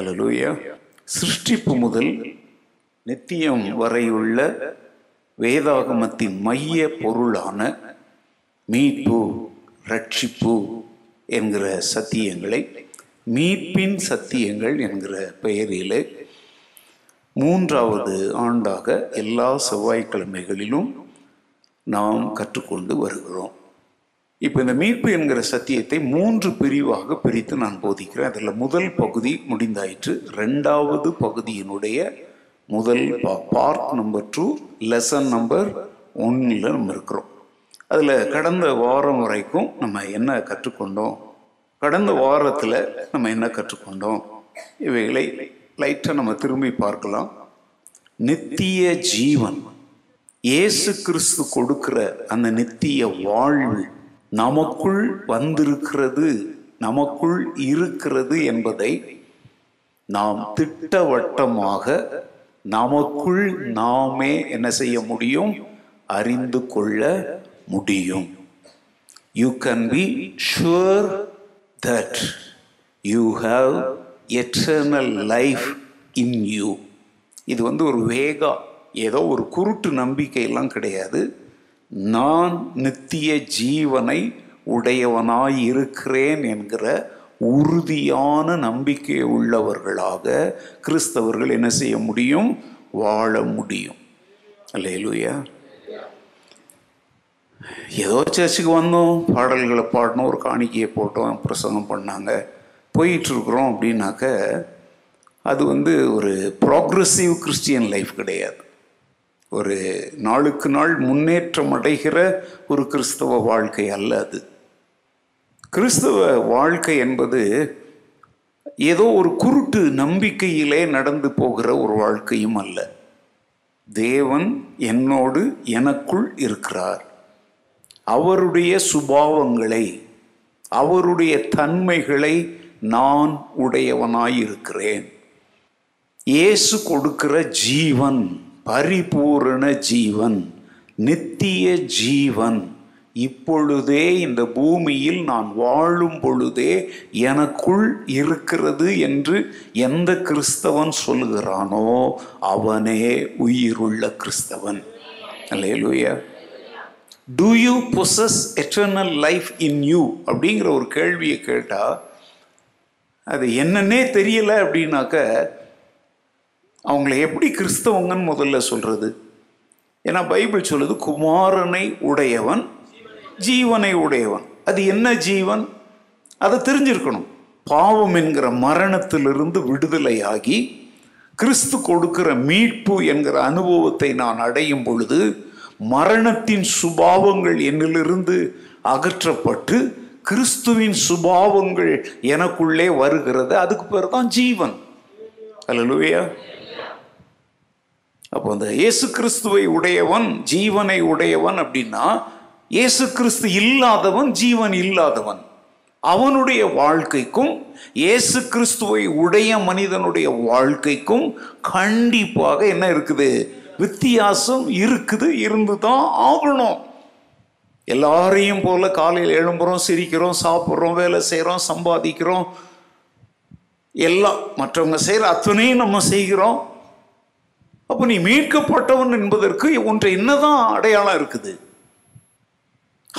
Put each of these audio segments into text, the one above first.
அலலூயா சிருஷ்டிப்பு முதல் நித்தியம் வரையுள்ள வேதாகமத்தின் மைய பொருளான மீட்பு ரட்சிப்பு என்கிற சத்தியங்களை மீட்பின் சத்தியங்கள் என்கிற பெயரில் மூன்றாவது ஆண்டாக எல்லா செவ்வாய்க்கிழமைகளிலும் நாம் கற்றுக்கொண்டு வருகிறோம். இப்போ இந்த மீட்பு என்கிற சத்தியத்தை மூன்று பிரிவாக பிரித்து நான் போதிக்கிறேன். அதில் முதல் பகுதி முடிந்தாயிற்று. ரெண்டாவது பகுதியினுடைய முதல் part number two lesson number ஒன்னில் நம்ம இருக்கிறோம். அதில் கடந்த வாரம் வரைக்கும் நம்ம என்ன கற்றுக்கொண்டோம்? கடந்த வாரத்தில் நம்ம என்ன கற்றுக்கொண்டோம்? இவைகளை லைட்டாக நம்ம திரும்பி பார்க்கலாம். நித்திய ஜீவன் இயேசு கிறிஸ்து கொடுக்கிற அந்த நித்திய வாழ்வு நமக்குள் வந்திருக்கிறது நமக்குள் இருக்கிறது என்பதை நாம் திட்டவட்டமாக நமக்குள் நாமே என்ன செய்ய முடியும்? அறிந்து கொள்ள முடியும். You can be sure that you have eternal life in you இது வந்து ஒரு வேகா ஏதோ ஒரு குருட்டு நம்பிக்கையெல்லாம் கிடையாது. நான் நித்திய ஜீவனை உடையவனாய் இருக்கிறேன் என்கிற உறுதியான நம்பிக்கை உள்ளவர்களாக கிறிஸ்தவர்கள் என்ன செய்ய முடியும்? வாழ முடியும். அல்லேலூயா. ஏதோ சர்ச்சுக்கு வந்தோம் பாடல்களை பாடினோம் ஒரு காணிக்கையை போட்டோம் பிரசங்கம் பண்ணாங்க. போயிட்டுருக்குறோம் அப்படின்னாக்க அது வந்து ஒரு ப்ராக்ரஸிவ் கிறிஸ்டியன் லைஃப் கிடையாது. ஒரு நாளுக்கு நாள் முன்னேற்றம் அடைகிற ஒரு கிறிஸ்தவ வாழ்க்கை அல்ல அது. கிறிஸ்தவ வாழ்க்கை என்பது ஏதோ ஒரு குருட்டு நம்பிக்கையிலே நடந்து போகிற ஒரு வாழ்க்கையும் அல்ல. தேவன் என்னோடு எனக்குள் இருக்கிறார். அவருடைய சுபாவங்களை அவருடைய தன்மைகளை நான் உடையவனாயிருக்கிறேன். இயேசு கொடுக்கிற ஜீவன் பரிபூரண ஜீவன் நித்திய ஜீவன். இப்பொழுதே இந்த பூமியில் நான் வாழும் பொழுதே எனக்குள் இருக்கிறது என்று எந்த கிறிஸ்தவன் சொல்லுகிறானோ அவனே உயிருள்ள கிறிஸ்தவன். அல்லேலூயா. Do you possess eternal life in you அப்படிங்கிற ஒரு கேள்வியை கேட்டால் அது என்னன்னே தெரியலை அப்படின்னாக்க அவங்கள எப்படி கிறிஸ்தவங்கன்னு முதல்ல சொல்கிறது ஏன்னா பைபிள் சொல்லுது குமாரனை உடையவன் ஜீவனை உடையவன். அது என்ன ஜீவன்? அதை தெரிஞ்சிருக்கணும். பாவம் என்கிற மரணத்திலிருந்து விடுதலையாகி கிறிஸ்து கொடுக்கிற மீட்பு என்கிற அனுபவத்தை நான் அடையும் பொழுது மரணத்தின் சுபாவங்கள் என்னிலிருந்து அகற்றப்பட்டு கிறிஸ்துவின் சுபாவங்கள் எனக்குள்ளே வருகிறது. அதுக்கு பேர் தான் ஜீவன். அல்லலுவையா அப்போ அந்த இயேசு கிறிஸ்துவை உடையவன் ஜீவனை உடையவன் அப்படின்னா இயேசு கிறிஸ்து இல்லாதவன் ஜீவன் இல்லாதவன். அவனுடைய வாழ்க்கைக்கும் இயேசு கிறிஸ்துவை உடைய மனிதனுடைய வாழ்க்கைக்கும் கண்டிப்பாக என்ன இருக்குது? வித்தியாசம் இருக்குது இருந்து தான் ஆகணும். எல்லாரையும் போல காலையில் எழும்புறோம் சிரிக்கிறோம் சாப்பிட்றோம் வேலை செய்கிறோம் சம்பாதிக்கிறோம். எல்லாம் மற்றவங்க செய்கிற அத்தனையும் நம்ம செய்கிறோம். அப்போ நீ மீட்கப்பட்டவன் என்பதற்கு ஒன்றை என்னதான் அடையாளம் இருக்குது?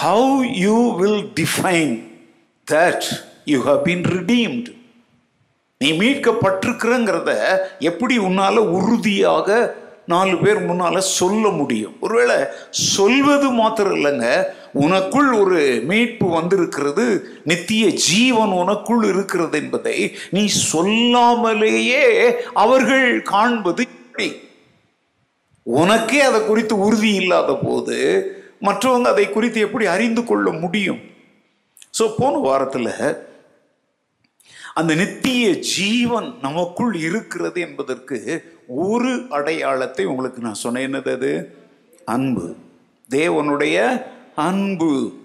How you will define that you have been redeemed நீ மீட்கப்பட்டிருக்கிறங்கிறத எப்படி உன்னால் உறுதியாக நாலு பேர் முன்னால் சொல்ல முடியும்? ஒருவேளை சொல்வது மாத்திரம் இல்லைங்க. உனக்குள் ஒரு மீட்பு வந்திருக்கிறது நித்திய ஜீவன் உனக்குள் இருக்கிறது என்பதை நீ சொல்லாமலேயே அவர்கள் காண்பது எப்படி? உனக்கே அதை குறித்து உறுதி இல்லாத போது மற்றவங்க அதை குறித்து எப்படி அறிந்து கொள்ள முடியும்? ஸோ போன வாரத்தில் அந்த நித்திய ஜீவன் நமக்குள் இருக்கிறது என்பதற்கு ஒரு அடையாளத்தை உங்களுக்கு நான் சொன்னேன். என்னது அது? அன்பு. தேவனுடைய அன்பு.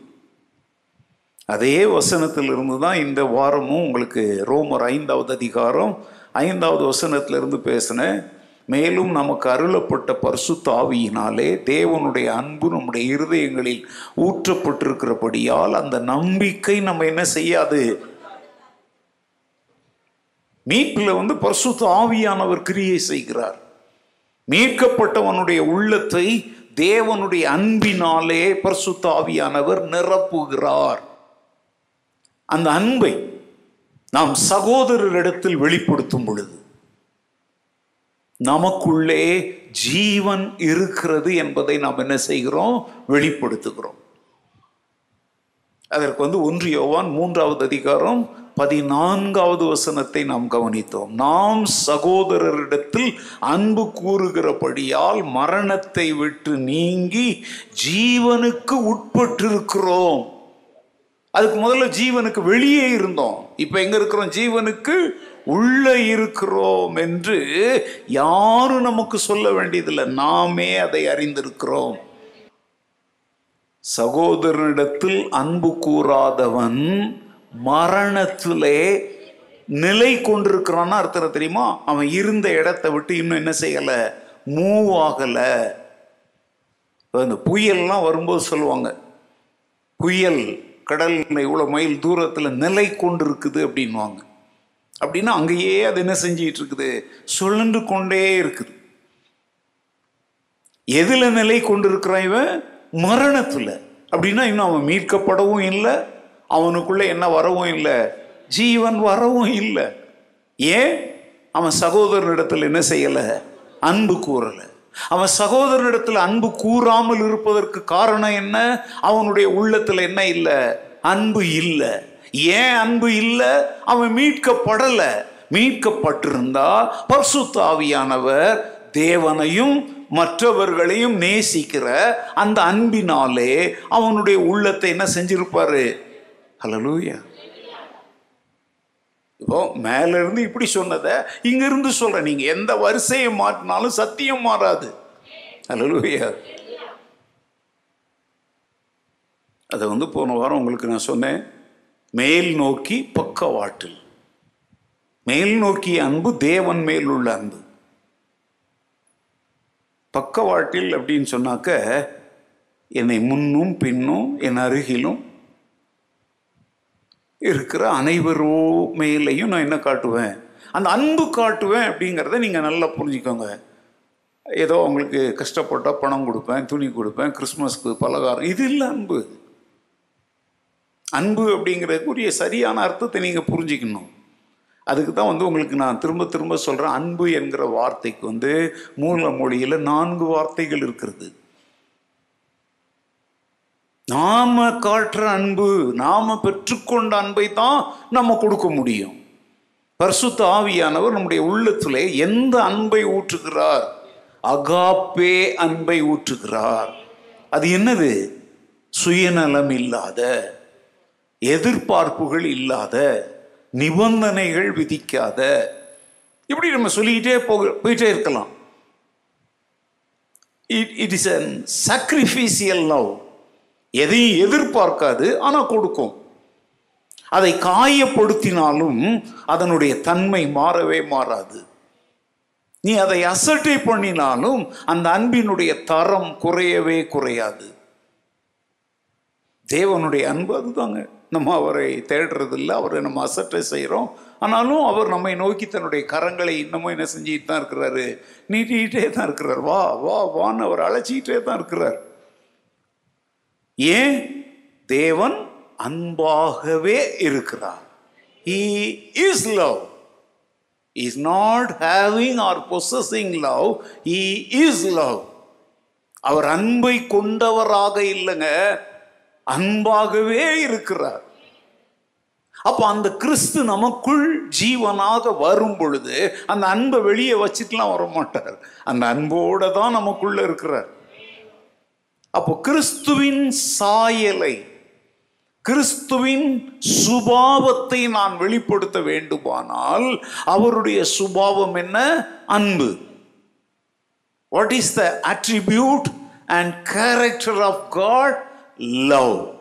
அதே வசனத்திலிருந்து தான் இந்த வாரமும் உங்களுக்கு ரோமர் ஐந்தாவது அதிகாரம் ஐந்தாவது வசனத்திலிருந்து பேசினேன். மேலும் நமக்கு அருளப்பட்ட பரிசுத்த ஆவியினாலே தேவனுடைய அன்பு நம்முடைய இருதயங்களில் ஊற்றப்பட்டிருக்கிறபடியால் அந்த நம்பிக்கை நம்ம என்ன செய்யாது? மீட்பில் வந்து பரிசுத்த ஆவியானவர் கிரியை செய்கிறார். மீட்கப்பட்டவனுடைய உள்ளத்தை தேவனுடைய அன்பினாலே பரிசுத்த ஆவியானவர் நிரப்புகிறார். அந்த அன்பை நாம் சகோதரரிடத்தில் வெளிப்படுத்தும் பொழுது நமக்குள்ளே ஜீவன் இருக்கிறது என்பதை நாம் என்ன செய்கிறோம்? வெளிப்படுத்துகிறோம். அதற்கு வந்து ஒன்று யோவான் மூன்றாவது அதிகாரம் பதினான்காவது வசனத்தை நாம் கவனித்தோம். நாம் சகோதரரிடத்தில் அன்பு கூறுகிறபடியால் மரணத்தை விட்டு நீங்கி ஜீவனுக்கு உட்பட்டிருக்கிறோம். அதுக்கு முதல்ல ஜீவனுக்கு வெளியே இருந்தோம். இப்போ எங்க இருக்கிறோம்? ஜீவனுக்கு உள்ளே இருக்கிறோம் என்று யாரும் நமக்கு சொல்ல வேண்டியதில்லை. நாமே அதை அறிந்திருக்கிறோம். சகோதரனிடத்தில் அன்பு கூறாதவன் மரணத்திலே நிலை கொண்டிருக்கிறான்னு அர்த்தம் தெரியுமா? அவன் இருந்த இடத்தை விட்டு இன்னும் என்ன செய்யலை? மூவ் ஆகலை. அந்த புயல்லாம் வரும்போது சொல்லுவாங்க புயல் கடல் இவ்வளோ மைல் தூரத்தில் நிலை கொண்டு இருக்குது அப்படின்வாங்க அப்படின்னா அங்கேயே அது என்ன செஞ்சிட்டு இருக்குது? சுழன்று கொண்டே இருக்குது. எதுல நிலை கொண்டிருக்கிறான் இவன்? மரணத்துல. அப்படின்னா இன்னும் அவன் மீட்கப்படவும் இல்லை. அவனுக்குள்ள என்ன வரவும் இல்லை? ஜீவன் வரவும் இல்லை. ஏன்? அவன் சகோதரனிடத்தில் என்ன செய்யல? அன்பு கூறல. அவன் சகோதரனிடத்தில் அன்பு கூறாமல் இருப்பதற்கு காரணம் என்ன? அவனுடைய உள்ளத்துல என்ன இல்லை? அன்பு இல்லை. ஏன் அன்பு இல்லை? அவன் மீட்கப்படலை. மீட்கப்பட்டிருந்தா பர்சுத்தாவியானவர் தேவனையும் மற்றவர்களையும் நேசிக்கிற அந்த அன்பினாலே அவனுடைய உள்ளத்தை என்ன செஞ்சிருப்பாரு? ஹலலூயா இப்போ மேல இருந்து இப்படி சொன்னதை இங்க இருந்து சொல்றேன். நீங்க எந்த வரிசையை மாற்றினாலும் சத்தியம் மாறாது. ஹலலூயா அதை வந்து போன வாரம் உங்களுக்கு நான் சொன்னேன். மேல் நோக்கி பக்கவாட்டில். மேல் நோக்கிய அன்பு தேவன் மேல் உள்ள அன்பு. பக்கவாட்டில் அப்படின்னு சொன்னாக்க என்னை முன்னும் பின்னும் என் அருகிலும் இருக்கிற அனைவரோ மேலையும் நான் என்ன காட்டுவேன்? அந்த அன்பு காட்டுவேன் அப்படிங்கிறத நீங்கள் நல்லா புரிஞ்சுக்கோங்க. ஏதோ அவங்களுக்கு கஷ்டப்பட்டால் பணம் கொடுப்பேன் துணி கொடுப்பேன் கிறிஸ்மஸ்க்கு பலகாரம் இது இல்லை அன்பு. அன்பு அப்படிங்கிறதுக்குரிய சரியான அர்த்தத்தை நீங்கள் புரிஞ்சுக்கணும். அதுக்கு தான் வந்து உங்களுக்கு நான் திரும்ப திரும்ப சொல்கிறேன் அன்பு என்கிற வார்த்தைக்கு வந்து மூல மொழியில் நான்கு வார்த்தைகள் இருக்கிறது. நாம காட்டுற அன்பு நாம பெற்றுக்கொண்ட அன்பை தான் நம்ம கொடுக்க முடியும். பரிசுத்த ஆவியானவர் நம்முடைய உள்ளத்திலே எந்த அன்பை ஊற்றுகிறார்? அகாப்பே அன்பை ஊற்றுகிறார். அது என்னது? சுயநலம் இல்லாத எதிர்பார்ப்புகள் இல்லாத நிபந்தனைகள் விதிக்காத இப்படி நம்ம சொல்லிக்கிட்டே போக போயிட்டே இருக்கலாம். It it is an sacrificial love எதையும் எதிர்பார்க்காது ஆனால் கொடுக்கும். அதை காயப்படுத்தினாலும் அதனுடைய தன்மை மாறவே மாறாது. நீ அதை அசட்டை பண்ணினாலும் அந்த அன்பினுடைய தரம் குறையவே குறையாது. தேவனுடைய அன்பு அதுதாங்க. நம்ம அவரை தேடுறதில்ல அவரை நம்ம அசட்டை செய்கிறோம் ஆனாலும் அவர் நம்மை நோக்கி தன்னுடைய கரங்களை இன்னமும் என்ன செஞ்சுட்டு தான் இருக்கிறாரு. நீட்டிகிட்டே தான் இருக்கிறார். வா வா வான்னு அவர் அழைச்சிக்கிட்டே தான் இருக்கிறார். ஏன்? தேவன் அன்பாகவே இருக்கிறார். He is love is not having or possessing love he is love அவர் அன்பை கொண்டவராக இல்லைங்க. அன்பாகவே இருக்கிறார். அப்போ அந்த கிறிஸ்து நமக்குள் ஜீவனாக வரும் பொழுது அந்த அன்பை வெளியே வச்சுட்டுலாம் வர மாட்டார் அந்த அன்போட தான் நமக்குள்ள இருக்கிறார். அப்போ கிறிஸ்துவின் சாயலை கிறிஸ்துவின் சுபாவத்தை நான் வெளிப்படுத்த வேண்டுமானால் அவருடைய சுபாவம் என்ன? அன்பு. What is the attribute and character of God love.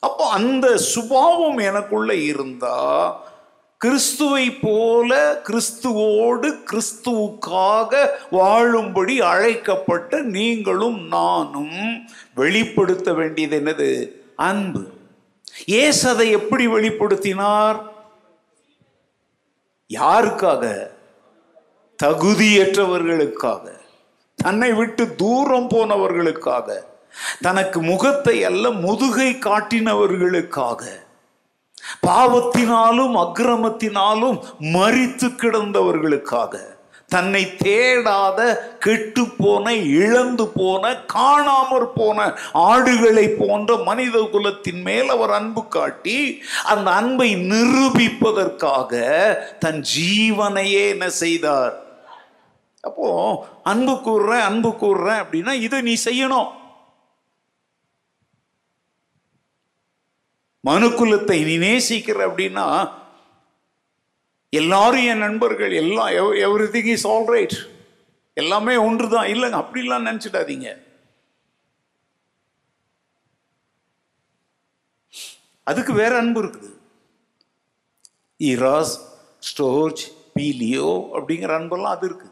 அப்போ அந்த சுபாவம் எனக்குள்ள இருந்தா கிறிஸ்துவை போல கிறிஸ்துவோடு கிறிஸ்துவுக்காக வாழும்படி அழைக்கப்பட்ட நீங்களும் நானும் வெளிப்படுத்த வேண்டியது என்னது? அன்பு. ஏசு அதை எப்படி வெளிப்படுத்தினார்? யாருக்காக? தகுதியற்றவர்களுக்காக. தன்னை விட்டு தூரம் போனவர்களுக்காக. தனக்கு முகத்தை அல்ல முதுகை காட்டினவர்களுக்காக. பாவத்தினாலும் அக்கிரமத்தினாலும் மறித்து கிடந்தவர்களுக்காக. தன்னை தேடாத கெட்டு போன இழந்து போன காணாமற் போன ஆடுகளை போன்ற மனித குலத்தின் மேல் அவர் அன்பு காட்டி அந்த அன்பை நிரூபிப்பதற்காக தன் ஜீவனையே என்ன செய்தார். அப்போ அன்பு கூறுறேன் அன்பு கூறுறேன் அப்படின்னா இதை நீ செய்யணும். மனுக்குலத்தை நீ நேசிக்கிற அப்படின்னா எல்லாரும் என் நண்பர்கள் எல்லாம் everything is all right எல்லாமே ஒன்று தான் இல்லைங்க அப்படிலாம் நினச்சிடாதீங்க. அதுக்கு வேற அன்பு இருக்குது. ஈராஸ் ஸ்டோர்ஜ் பீலியோ அப்படிங்கிற அன்பெல்லாம் அது இருக்கு.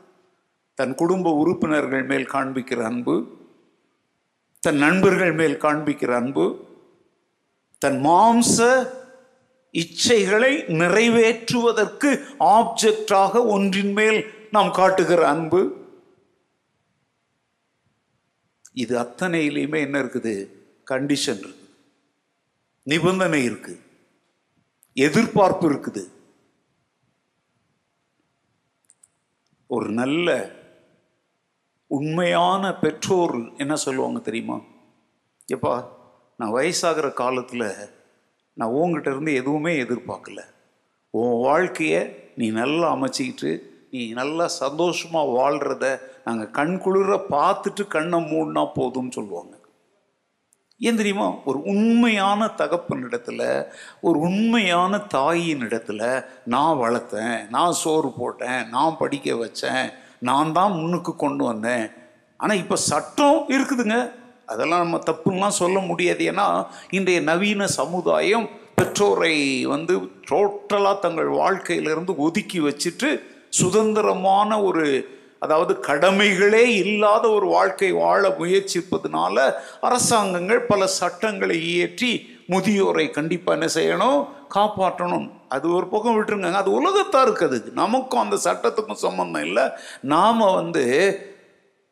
தன் குடும்ப உறுப்பினர்கள் மேல் காண்பிக்கிற அன்பு தன் நண்பர்கள் மேல் காண்பிக்கிற அன்பு தன் மாம்ச இச்சைகளை நிறைவேற்றுவதற்கு ஆப்ஜெக்டாக ஒன்றின் மேல் நாம் காட்டுகிற அன்பு. இது அத்தனையிலையுமே என்ன இருக்குது? கண்டிஷன் இருக்கு நிபந்தனை இருக்கு எதிர்பார்ப்பு இருக்குது. ஒரு நல்ல உண்மையான பெற்றோர் என்ன சொல்லுவாங்க தெரியுமா? எப்பா நான் வயசாகிற காலத்தில் நான் உங்ககிட்ட இருந்து எதுவுமே எதிர்பார்க்கல. உன் வாழ்க்கையை நீ நல்லா அமைச்சிக்கிட்டு நீ நல்லா சந்தோஷமாக வாழ்கிறத நாங்கள் கண் குளிர பார்த்துட்டு கண்ணை மூடினா போதும்னு சொல்லுவாங்க. ஏன் தெரியுமா? ஒரு உண்மையான தகப்பன் இடத்துல ஒரு உண்மையான தாயின் இடத்துல நான் வளர்த்தேன் நான் சோறு போட்டேன் நான் படிக்க வச்சேன் நான் தான் முன்னுக்கு கொண்டு வந்தேன். ஆனால் இப்போ சட்டம் இருக்குதுங்க. அதெல்லாம் நம்ம தப்புலாம் சொல்ல முடியாது. ஏன்னா இன்றைய நவீன சமுதாயம் பெற்றோரை வந்து டோட்டலாக தங்கள் வாழ்க்கையிலிருந்து ஒதுக்கி வச்சுட்டு சுதந்திரமான ஒரு அதாவது கடமைகளே இல்லாத ஒரு வாழ்க்கை வாழ முயற்சிப்பதனால அரசாங்கங்கள் பல சட்டங்களை இயற்றி முதியோரை கண்டிப்பாக என்ன செய்யணும்? காப்பாற்றணும். அது ஒரு பக்கம் விட்டுருங்க. அது உலகத்தாருக்கு அது நமக்கும் அந்த சட்டத்துக்கும் சம்மந்தம் இல்லை. நாம் வந்து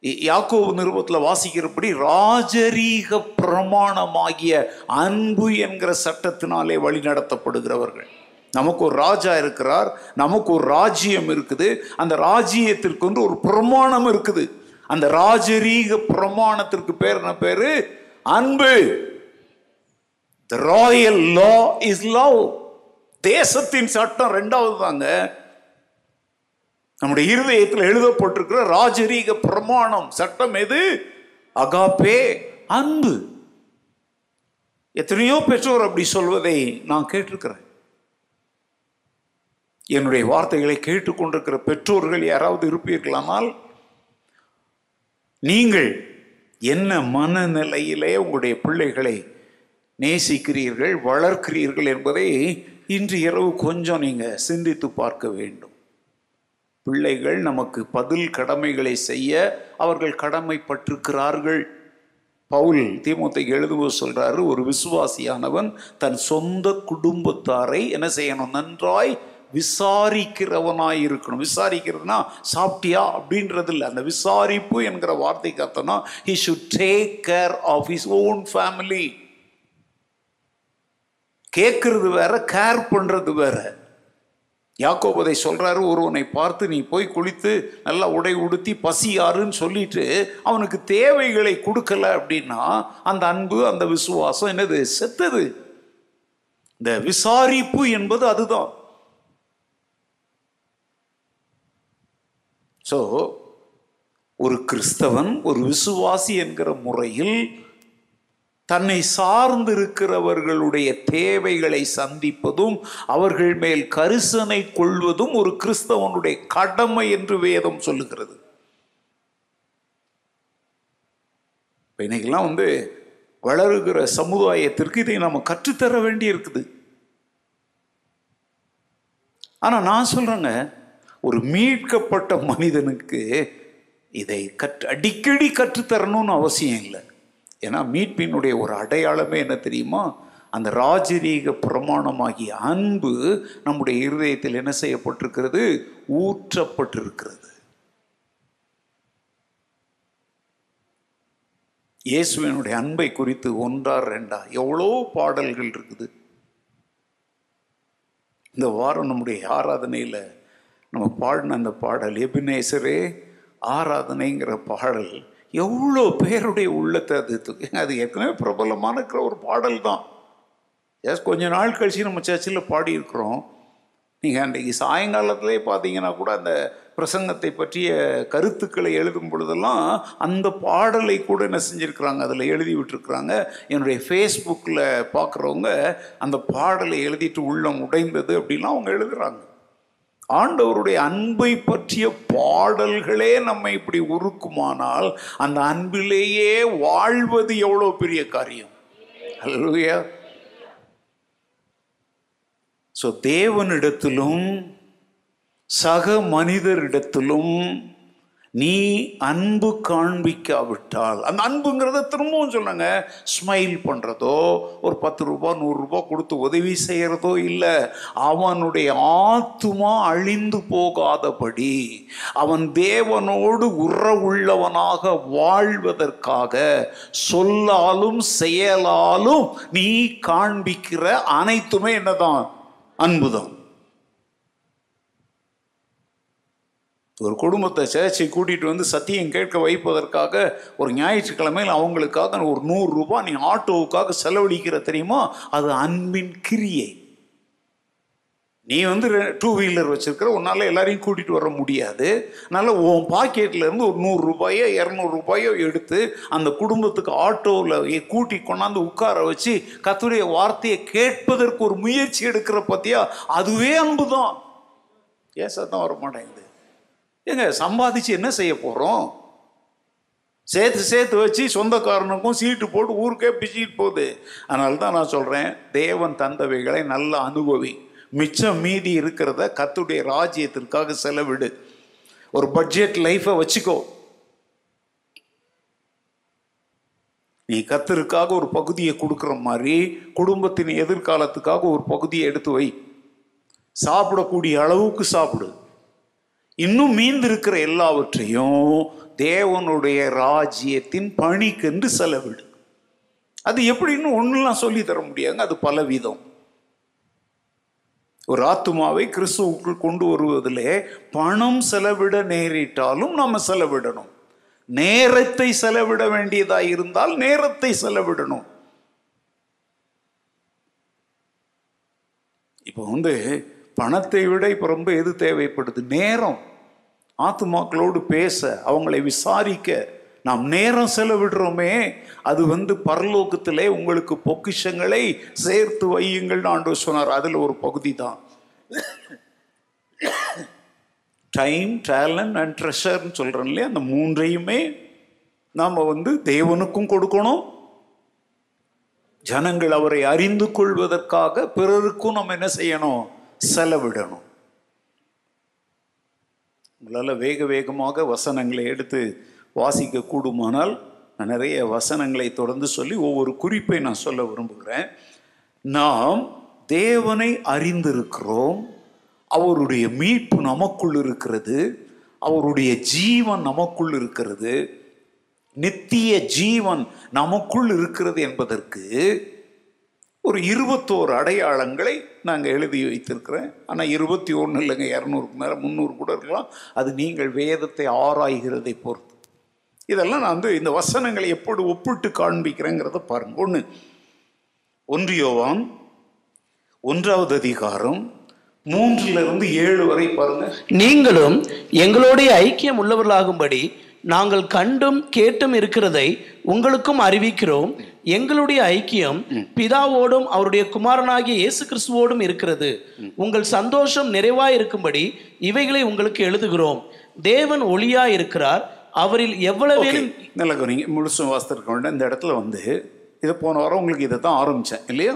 யாக்கோவு நிருபத்தில் வாசிக்கிறபடி ராஜரீக பிரமாணமாகிய அன்பு என்கிற சட்டத்தினாலே வழி நடத்தப்படுகிறவர்கள். நமக்கு ஒரு ராஜா இருக்கிறார் நமக்கு ஒரு ராஜ்யம் இருக்குது அந்த ராஜ்யத்திற்கு வந்து ஒரு பிரமாணம் இருக்குது. அந்த ராஜரீக பிரமாணத்திற்கு பேர் என்ன பேரு? அன்பு. The royal law is love தேசத்தின் சட்டம் ரெண்டாவது தாங்க நம்முடைய இருதயத்தில் எழுதப்பட்டிருக்கிற ராஜரீக பிரமாணம் சட்டம் எது? அகாப்பே அன்பு. எத்தனையோ பெற்றோர் அப்படி சொல்வதை நான் கேட்டிருக்கிறேன். என்னுடைய வார்த்தைகளை கேட்டுக்கொண்டிருக்கிற பெற்றோர்கள் யாராவது இருப்பீர்களானால் நீங்கள் என்ன மனநிலையிலே உங்களுடைய பிள்ளைகளை நேசிக்கிறீர்கள் வளர்க்கிறீர்கள் என்பதை இன்று இரவு கொஞ்சம் நீங்கள் சிந்தித்து பார்க்க வேண்டும். பிள்ளைகள் நமக்கு பதில் கடமைகளை செய்ய அவர்கள் கடமைப்பட்டிருக்கிறார்கள். பவுல் தீமுத்தை எழுதுவது சொல்கிறாரு ஒரு விசுவாசியானவன் தன் சொந்த குடும்பத்தாரை என்ன செய்யணும்? நன்றாய் விசாரிக்கிறவனாய் இருக்கணும். விசாரிக்கிறதுனா சாப்பிட்டியா? அப்படின்றது இல்லை அந்த விசாரிப்பு என்கிற வார்த்தைக்கு அர்த்தம்னா he should take care of his own family கேட்கறது வேற கேர் பண்ணுறது வேற. யாக்கோபதை சொல்கிறாரு ஒருவனை பார்த்து நீ போய் குளித்து நல்லா உடை உடுத்தி பசியாருன்னு சொல்லிட்டு அவனுக்கு தேவைகளை கொடுக்கல அப்படின்னா அந்த அன்பு அந்த விசுவாசம் என்னது? செத்தது. இந்த விசாரிப்பு என்பது அதுதான். ஸோ ஒரு கிறிஸ்தவன் ஒரு விசுவாசி என்கிற முறையில் தன்னை சார்ந்திருக்கிறவர்களுடைய தேவைகளை சந்திப்பதும் அவர்கள் மேல் கரிசனை கொள்வதும் ஒரு கிறிஸ்தவனுடைய கடமை என்று வேதம் சொல்லுகிறது. இன்னைக்கெல்லாம் வந்து வளருகிற சமுதாயத்திற்கு இதை நம்ம கற்றுத்தர வேண்டி இருக்குது ஆனால் நான் சொல்கிறேங்க ஒரு மீட்கப்பட்ட மனிதனுக்கு இதை கற்று அடிக்கடி கற்றுத்தரணும்னு அவசியம் இல்லை. ஏன்னா மீட்பினுடைய ஒரு அடையாளமே என்ன தெரியுமா? அந்த ராஜரீக பிரமாணமாகிய அன்பு நம்முடைய இருதயத்தில் என்ன செய்யப்பட்டிருக்கிறது? ஊற்றப்பட்டிருக்கிறது. இயேசுவினுடைய அன்பை குறித்து ஒன்றா ரெண்டா? எவ்வளோ பாடல்கள் இருக்குது. இந்த வாரம் நம்முடைய ஆராதனையில் நம்ம பாடின அந்த பாடல் எபினேசரே ஆராதனைங்கிற பாடல் எவ்வளோ பேருடைய உள்ளத்தை அது அது ஏற்கனவே பிரபலமான இருக்கிற ஒரு பாடல் தான். எஸ் கொஞ்ச நாள் கழிச்சு நம்ம சர்ச்சில் பாடியிருக்கிறோம். நீங்கள் அன்றைக்கு சாயங்காலத்திலே பார்த்தீங்கன்னா கூட அந்த பிரசங்கத்தை பற்றிய கருத்துக்களை எழுதும் பொழுதெல்லாம் அந்த பாடலை கூட என்ன செஞ்சுருக்குறாங்க அதில் எழுதி விட்டுருக்குறாங்க. என்னுடைய ஃபேஸ்புக்கில் பார்க்குறவங்க அந்த பாடலை எழுதிட்டு உள்ளம் உடைந்தது அப்படிலாம் அவங்க எழுதுகிறாங்க ஆண்டவருடைய அன்பை பற்றிய பாடல்களே நம்மை இப்படி உருக்குமானால் அந்த அன்பிலேயே வாழ்வது எவ்வளோ பெரிய காரியம்? அல்லையா ஸோ தேவனிடத்திலும் சக மனிதரிடத்திலும் நீ அன்பு காண்பிக்காவிட்டால் அந்த அன்புங்கிறத திரும்பவும் சொன்னாங்க ஸ்மைல் பண்ணுறதோ ஒரு பத்து ரூபா நூறுரூபா கொடுத்து உதவி செய்கிறதோ இல்லை அவனுடைய ஆத்துமா அழிந்து போகாதபடி அவன் தேவனோடு உறவுள்ளவனாக வாழ்வதற்காக சொல்லாலும் செயலாலும் நீ காண்பிக்கிற அனைத்துமே என்னதான்? அன்புதான். ஒரு குடும்பத்தை சேர்ச்சி கூட்டிகிட்டு வந்து சத்தியம் கேட்க வைப்பதற்காக ஒரு ஞாயிற்றுக்கிழமையில் அவங்களுக்காக ஒரு நூறு ரூபாய் நீ ஆட்டோவுக்காக செலவழிக்கிற தெரியுமா? அது அன்பின் கிரியை. நீ வந்து டூ வீலர் வச்சுருக்கிற உன்னால் எல்லாரையும் கூட்டிகிட்டு வர முடியாது. அதனால் உன் பாக்கெட்ல இருந்து ஒரு நூறு ரூபாயோ எடுத்து அந்த குடும்பத்துக்கு ஆட்டோவில் கூட்டி கொண்டாந்து உட்கார வச்சு கத்துடைய வார்த்தையை கேட்பதற்கு ஒரு முயற்சி எடுக்கிற பற்றியா அதுவே அன்பு தான் ஏன் சத்தம் வர மாட்டேங்குது ஏங்க சம்பாதிச்சு என்ன செய்ய போகிறோம் சேர்த்து சேர்த்து வச்சு சொந்தக்காரனுக்கும் சீட்டு போட்டு ஊருக்கே பிச்சுக்கிட்டு போகுது. அதனால தான் நான் சொல்கிறேன் தேவன் தந்தவைகளை நல்லா அனுபவி. மிச்சம் மீதி இருக்கிறத கத்துடைய ராஜ்யத்திற்காக செலவிடு. ஒரு பட்ஜெட் லைஃப்பை வச்சுக்கோ. நீ கத்தருக்காக ஒரு பகுதியை கொடுக்குற மாதிரி குடும்பத்தின் எதிர்காலத்துக்காக ஒரு பகுதியை எடுத்து வை. சாப்பிடக்கூடிய அளவுக்கு சாப்பிடு. இன்னும் மீந்திருக்கிற எல்லாவற்றையும் தேவனுடைய ராஜ்யத்தின் பணிக்கென்று செலவிடு. அது எப்படின்னு ஒன்றுலாம் சொல்லி தர முடியாங்க அது பலவிதம். ஒரு ஆத்துமாவை கிறிஸ்துவுக்குள் கொண்டு வருவதிலே பணம் செலவிட நேரிட்டாலும் நம்ம செலவிடணும். நேரத்தை செலவிட வேண்டியதாக இருந்தால் நேரத்தை செலவிடணும். இப்போ வந்து பணத்தை விட இப்போ ரொம்ப எது தேவைப்படுது? நேரம். ஆத்துமாக்களோடு பேச அவங்களை விசாரிக்க நாம் நேரம் செலவிடுறோமே அது வந்து பரலோகத்திலே உங்களுக்கு பொக்கிஷங்களை சேர்த்து வையுங்கள் ஆண்டு சொன்னார். அதில் ஒரு பகுதி தான். டைம் டேலண்ட் அண்ட் ட்ரெஷர்னு சொல்கிறோம் இல்லையா? அந்த மூன்றையுமே நாம் வந்து தேவனுக்கும் கொடுக்கணும். ஜனங்கள் அவரை அறிந்து கொள்வதற்காக பிறருக்கும் நம்ம என்ன செய்யணும்? செலவிடணும். உங்களால் வேக வேகமாக வசனங்களை எடுத்து வாசிக்க கூடுமானால் நான் நிறைய வசனங்களை தொடர்ந்து சொல்லி ஒவ்வொரு குறிப்பை நான் சொல்ல விரும்புகிறேன். நாம் தேவனை அறிந்திருக்கிறோம். அவருடைய மீட்பு நமக்குள் இருக்கிறது. அவருடைய ஜீவன் நமக்குள் இருக்கிறது. நித்திய ஜீவன் நமக்குள் இருக்கிறது என்பதற்கு ஒரு இருபத்தோரு அடையாளங்களை நாங்கள் எழுதி வைத்திருக்கிறேன். ஆனால் இருபத்தி ஒன்று இல்லைங்க இரநூறுக்கு மேலே முந்நூறு கூட இருக்கலாம். அது நீங்கள் வேதத்தை ஆராய்கிறதை பொறுத்து. இதெல்லாம் நான் வந்து இந்த வசனங்களை எப்படி ஒப்பிட்டு காண்பிக்கிறேங்கிறத பாருங்கள் ஒன்று ஒன்றியோவான் ஒன்றாவது அதிகாரம் மூன்றுல இருந்து ஏழு வரை பாருங்க. நீங்களும் எங்களுடைய ஐக்கியம் உள்ளவர்களாகும்படி நாங்கள் கண்டும் கேட்டும் இருக்கிறதை உங்களுக்கும் அறிவிக்கிறோம். எங்களுடைய ஐக்கியம் பிதாவோடும் அவருடைய குமாரனாகிய இயேசு கிறிஸ்துவோடும் இருக்கிறது உங்கள் சந்தோஷம் நிறைவாய் இருக்கும்படி இவைகளை உங்களுக்கு எழுதுகிறோம். தேவன் ஒளியா இருக்கிறார். அவரில் எவ்வளவேனும் நல்ல கவனிங்க. முழுசும் வாசித்திருக்க இந்த இடத்துல வந்து இதை போன வாரம் உங்களுக்கு இதை தான் ஆரம்பித்தேன் இல்லையா?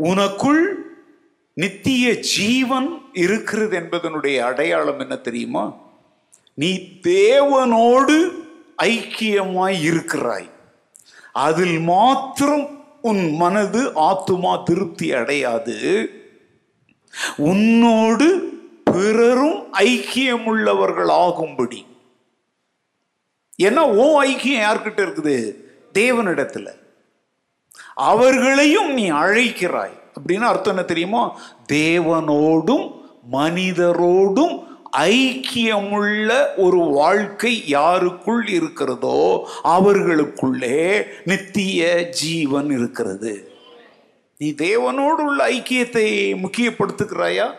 உனக்குள் நித்திய ஜீவன் இருக்கிறது என்பதனுடைய அடையாளம் என்ன தெரியுமா? நீ தேவனோடு ஐக்கியமாய் இருக்கிறாய். அதில் மாத்திரம் உன் மனது ஆத்துமா திருப்தி அடையாது. உன்னோடு பிறரும் ஐக்கியமுள்ளவர்கள் ஆகும்படி ஏன்னா ஓ ஐக்கியம் யார்கிட்ட இருக்குது? தேவனிடத்துல. அவர்களையும் நீ அழைக்கிறாய். அப்படின்னு அர்த்தம் என்ன தெரியுமா? தேவனோடும் மனிதரோடும் ஐக்கியமுள்ள ஒரு வாழ்க்கை யாருக்குள் இருக்கிறதோ அவர்களுக்குள்ளே நித்திய ஜீவன் இருக்கிறது. நீ தேவனோடு உள்ள ஐக்கியத்தை முக்கியப்படுத்துகிறாயா?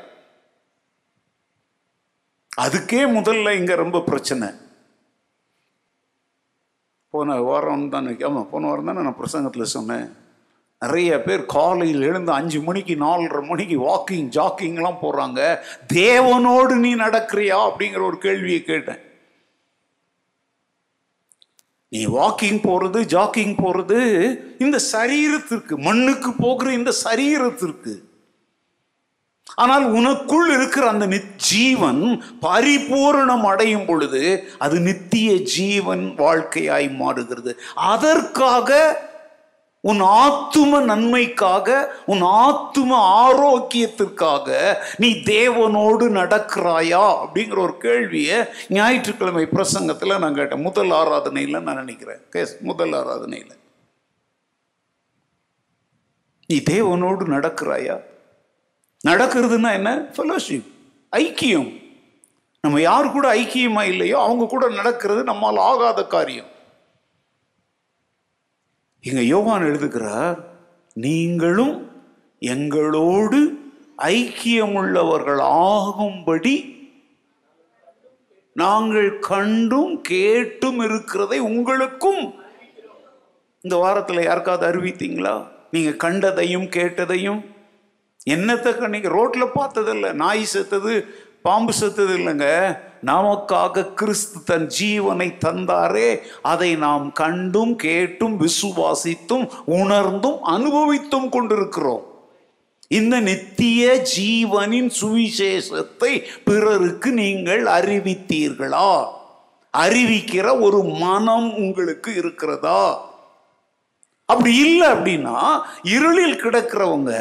அதுக்கே முதல்ல இங்க ரொம்ப பிரச்சனை. போன வாரம் தான் ஆமாம் போன வாரம் தானே நான் பிரசங்கத்தில் சொன்னேன். நிறைய பேர் காலையில் எழுந்து அஞ்சு மணிக்கு நாலரை மணிக்கு வாக்கிங் ஜாக்கிங்லாம் போகிறாங்க தேவனோடு நீ நடக்கிறியா? அப்படிங்கிற ஒரு கேள்வியை கேட்டேன். நீ வாக்கிங் போகிறது ஜாக்கிங் போகிறது இந்த சரீரத்திற்கு மண்ணுக்கு போகிற இந்த சரீரத்திற்கு. ஆனால் உனக்குள் இருக்கிற அந்த ஜீவன் பரிபூரணம் அடையும் பொழுது அது நித்திய ஜீவன் வாழ்க்கையாய் மாறுகிறது. அதற்காக உன் ஆத்தும நன்மைக்காக உன் ஆத்தும ஆரோக்கியத்திற்காக நீ தேவனோடு நடக்கிறாயா அப்படிங்கிற ஒரு கேள்வியை ஞாயிற்றுக்கிழமை பிரசங்கத்தில் நான் கேட்டேன். முதல் ஆராதனையில் நான் நினைக்கிறேன். கேஸ் முதல் ஆராதனையில். நீ தேவனோடு நடக்கிறாயா? நடக்கிறதுனா என்ன? ஃபெலோஷிப் ஐக்கியம். நம்ம யார் கூட ஐக்கியமா இல்லையோ அவங்க கூட நடக்கிறது நம்மால் ஆகாத காரியம். இங்க யோகான் எழுதுகிறார் நீங்களும் எங்களோடு ஐக்கியமுள்ளவர்கள் ஆகும்படி நாங்கள் கண்டும் கேட்டும் இருக்கிறதை உங்களுக்கும் இந்த வாரத்தில் யாருக்காவது அறிவித்தீங்களா? நீங்க கண்டதையும் கேட்டதையும். என்னத்தை நீங்க ரோட்ல பார்த்ததில்ல. நாய் செத்தது பாம்பு செத்தது இல்லைங்க. நமக்காக கிறிஸ்து தன் ஜீவனை தந்தாரே. அதை நாம் கண்டும் கேட்டும் விசுவாசித்தும் உணர்ந்தும் அனுபவித்தும் கொண்டிருக்கிறோம். இந்த நித்திய ஜீவனின் சுவிசேஷத்தை பிறருக்கு நீங்கள் அறிவித்தீர்களா? அறிவிக்கிற ஒரு மனம் உங்களுக்கு இருக்கிறதா? அப்படி இல்லை அப்படின்னா இருளில் கிடக்கிறவங்க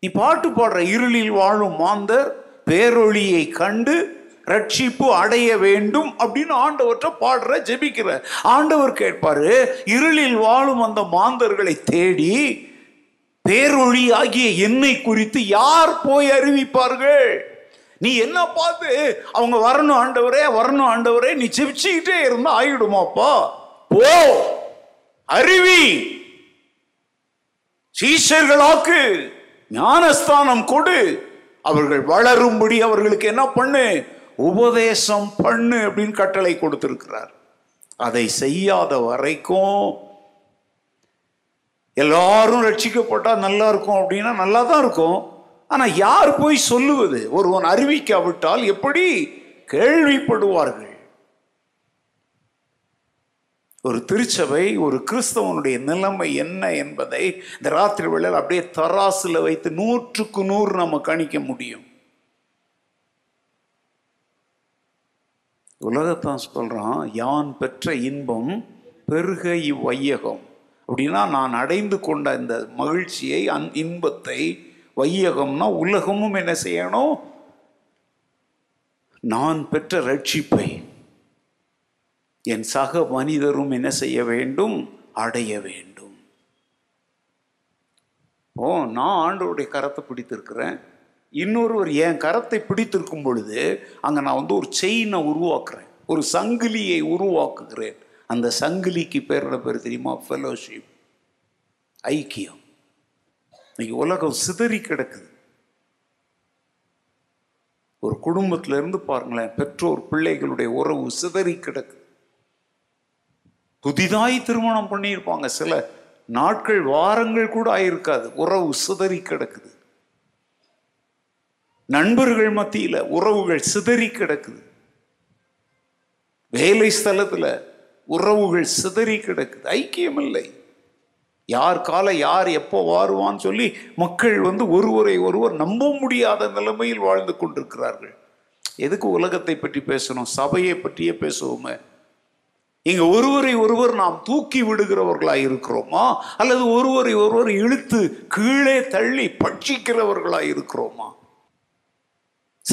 நீ பாட்டு பாடுற இருளில் வாழும் மாந்தர் பேரொளியை கண்டு ரட்சிப்பு அடைய வேண்டும் அப்படின்னு ஆண்டவர்கிட்ட பாடுற ஜெபிக்கிற. ஆண்டவர் கேட்பாரு இருளில் வாழும் அந்த மாந்தர்களை தேடி பேரொளி ஆகிய என்னை குறித்து யார் போய் அறிவிப்பார்கள்? நீ என்ன பார்த்து அவங்க வரணும் ஆண்டவரே வரணும் ஆண்டவரே நீ ஜெபிச்சுக்கிட்டே இருந்தா ஆயிடுமாப்பா போ அருவி சீஷர்களாக்கு ஞானஸ்தானம் கொடு. அவர்கள் வளரும்படி அவர்களுக்கு என்ன பண்ணு? உபதேசம் பண்ணு அப்படின்னு கட்டளை கொடுத்திருக்கிறார். அதை செய்யாத வரைக்கும் எல்லாரும் ரட்சிக்கப்பட்டா நல்லா இருக்கும் அப்படின்னா நல்லா தான் இருக்கும். ஆனா யார் போய் சொல்லுவது? ஒருவன் அறிவிக்காவிட்டால் எப்படி? கேள்விப்படுவார்கள். ஒரு திருச்சபை ஒரு கிறிஸ்தவனுடைய நிலைமை என்ன என்பதை இந்த ராத்திரி வேளையில் அப்படியே தராசில் வைத்து நூற்றுக்கு நூறு நம்ம கணிக்க முடியும். உலகத்தான் சொல்கிறான் யான் பெற்ற இன்பம் பெருக இவ்வையகம். அப்படின்னா நான் அடைந்து கொண்ட இந்த மகிழ்ச்சியை அந் இன்பத்தை வையகம்னா உலகமும் என்ன செய்யணும்? நான் பெற்ற ரட்சிப்பை. என் சக மனிதரும் என்ன செய்ய வேண்டும்? அடைய வேண்டும். ஓ நான் ஆண்டவருடைய கரத்தை பிடித்திருக்கிறேன். இன்னொருவர் என் கரத்தை பிடித்திருக்கும் பொழுது அங்கே நான் வந்து ஒரு செயினை உருவாக்குறேன். ஒரு சங்கிலியை உருவாக்குகிறேன். அந்த சங்கிலிக்கு பேரோட பேர் தெரியுமா? ஃபெலோஷிப் ஐக்கியம். இன்னைக்கு உலகம் சிதறி கிடக்குது. ஒரு குடும்பத்திலிருந்து பாருங்களேன் பெற்றோர் பிள்ளைகளுடைய உறவு சிதறி கிடக்குது. புதிதாய் திருமணம் பண்ணியிருப்பாங்க. சில நாட்கள் வாரங்கள் கூட ஆயிருக்காது. உறவு சிதறி கிடக்குது. நண்பர்கள் மத்தியில் உறவுகள் சிதறி கிடக்குது. வேலை ஸ்தலத்தில் உறவுகள் சிதறி கிடக்குது. ஐக்கியம் இல்லை யார் கால யார் எப்போ வாருவான்னு சொல்லி மக்கள் வந்து ஒருவரை ஒருவர் நம்ப முடியாத நிலைமையில் வாழ்ந்து கொண்டிருக்கிறார்கள். எதுக்கு உலகத்தை பற்றி பேசணும்? சபையை பற்றியே பேசுவோமே. இங்க ஒருவரை ஒருவர் நாம் தூக்கி விடுகிறவர்களாக இருக்கிறோமா? அல்லது ஒருவரை ஒருவர் இழுத்து கீழே தள்ளி பட்சிக்கிறவர்களாக இருக்கிறோமா?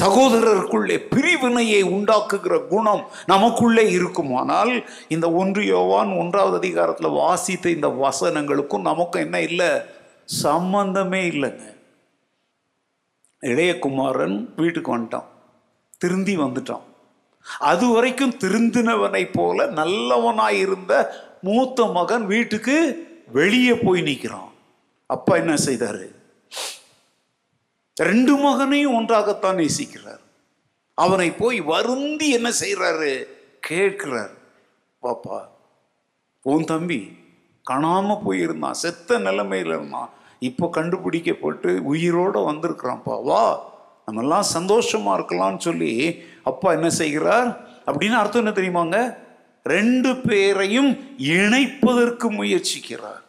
சகோதரருக்குள்ளே பிரிவினையை உண்டாக்குகிற குணம் நமக்குள்ளே இருக்குமானால் இந்த ஒன்று யோவான் ஒன்றாவது அதிகாரத்தில் வாசித்த இந்த வசனங்களுக்கும் நமக்கும் என்ன இல்லை? சம்பந்தமே இல்லைங்க. இளையகுமாரன் வீட்டுக்கு வந்துட்டான். திருந்தி வந்துட்டான். அது வரைக்கும் திருந்தினவனை போல நல்லவனாய் இருந்த மூத்த மகன் வீட்டுக்கு வெளியே போய் நிற்கிறான். அப்பா என்ன செய்தாரு? ரெண்டு மகனையும் ஒன்றாகத்தான் நேசிக்கிறார். அவனை போய் வருந்தி என்ன செய்யறாரு கேட்கிறார். பாப்பா உன் தம்பி காணாம போயிருந்தான் செத்த நிலைமையில இருந்தான். இப்போ கண்டுபிடிக்கப்பட்டு உயிரோட வந்திருக்கிறான்ப்பா. வா நம்மெல்லாம் சந்தோஷமா இருக்கலாம்னு சொல்லி அப்பா என்ன செய்கிறார்? அப்படின்னு அர்த்தம் என்ன தெரியுமாங்க? ரெண்டு பேரையும் இணைப்பதற்கு முயற்சிக்கிறார்.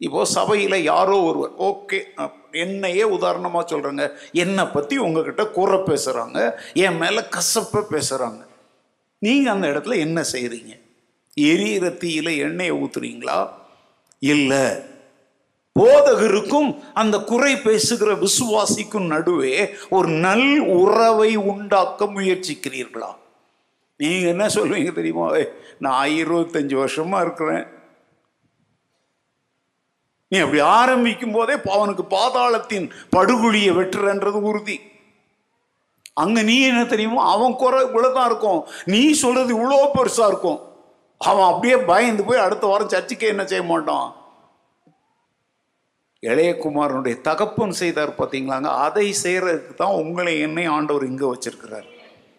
இப்போ சபையில் யாரோ ஒருவர் ஓகே என்னையே உதாரணமாக சொல்கிறேங்க என்னை பற்றி உங்ககிட்ட கூற பேசுகிறாங்க என் மேலே கசப்பை பேசுகிறாங்க நீங்கள் அந்த இடத்துல என்ன செய்கிறீங்க எரியிற தீயில எண்ணெயை ஊத்துறீங்களா? இல்லை போதகருக்கும் அந்த குறை பேசுகிற விசுவாசிக்கும் நடுவே ஒரு நல் உறவை உண்டாக்க முயற்சிக்கிறீர்களா? நீங்க என்ன சொல்லுவீங்க தெரியுமா? நான் இருபத்தஞ்சு வருஷமா இருக்கிறேன். நீ அப்படி ஆரம்பிக்கும் போதே அவனுக்கு பாதாளத்தின் படுகுழியை வெட்டுறன்றது உறுதி. அங்க நீ என்ன தெரியுமோ? அவன் குறை இவ்வளோதான் இருக்கும். நீ சொல்றது இவ்வளோ பெருசா இருக்கும். அவன் அப்படியே பயந்து போய் அடுத்த வாரம் சர்ச்சுக்கே என்ன செய்ய மாட்டான்? இளையகுமாரனுடைய தகப்பன் செய்தார் பார்த்தீங்களாங்க? அதை செய்கிறதுக்கு தான் உங்களை என்னை ஆண்டவர் இங்கே வச்சிருக்கிறார்.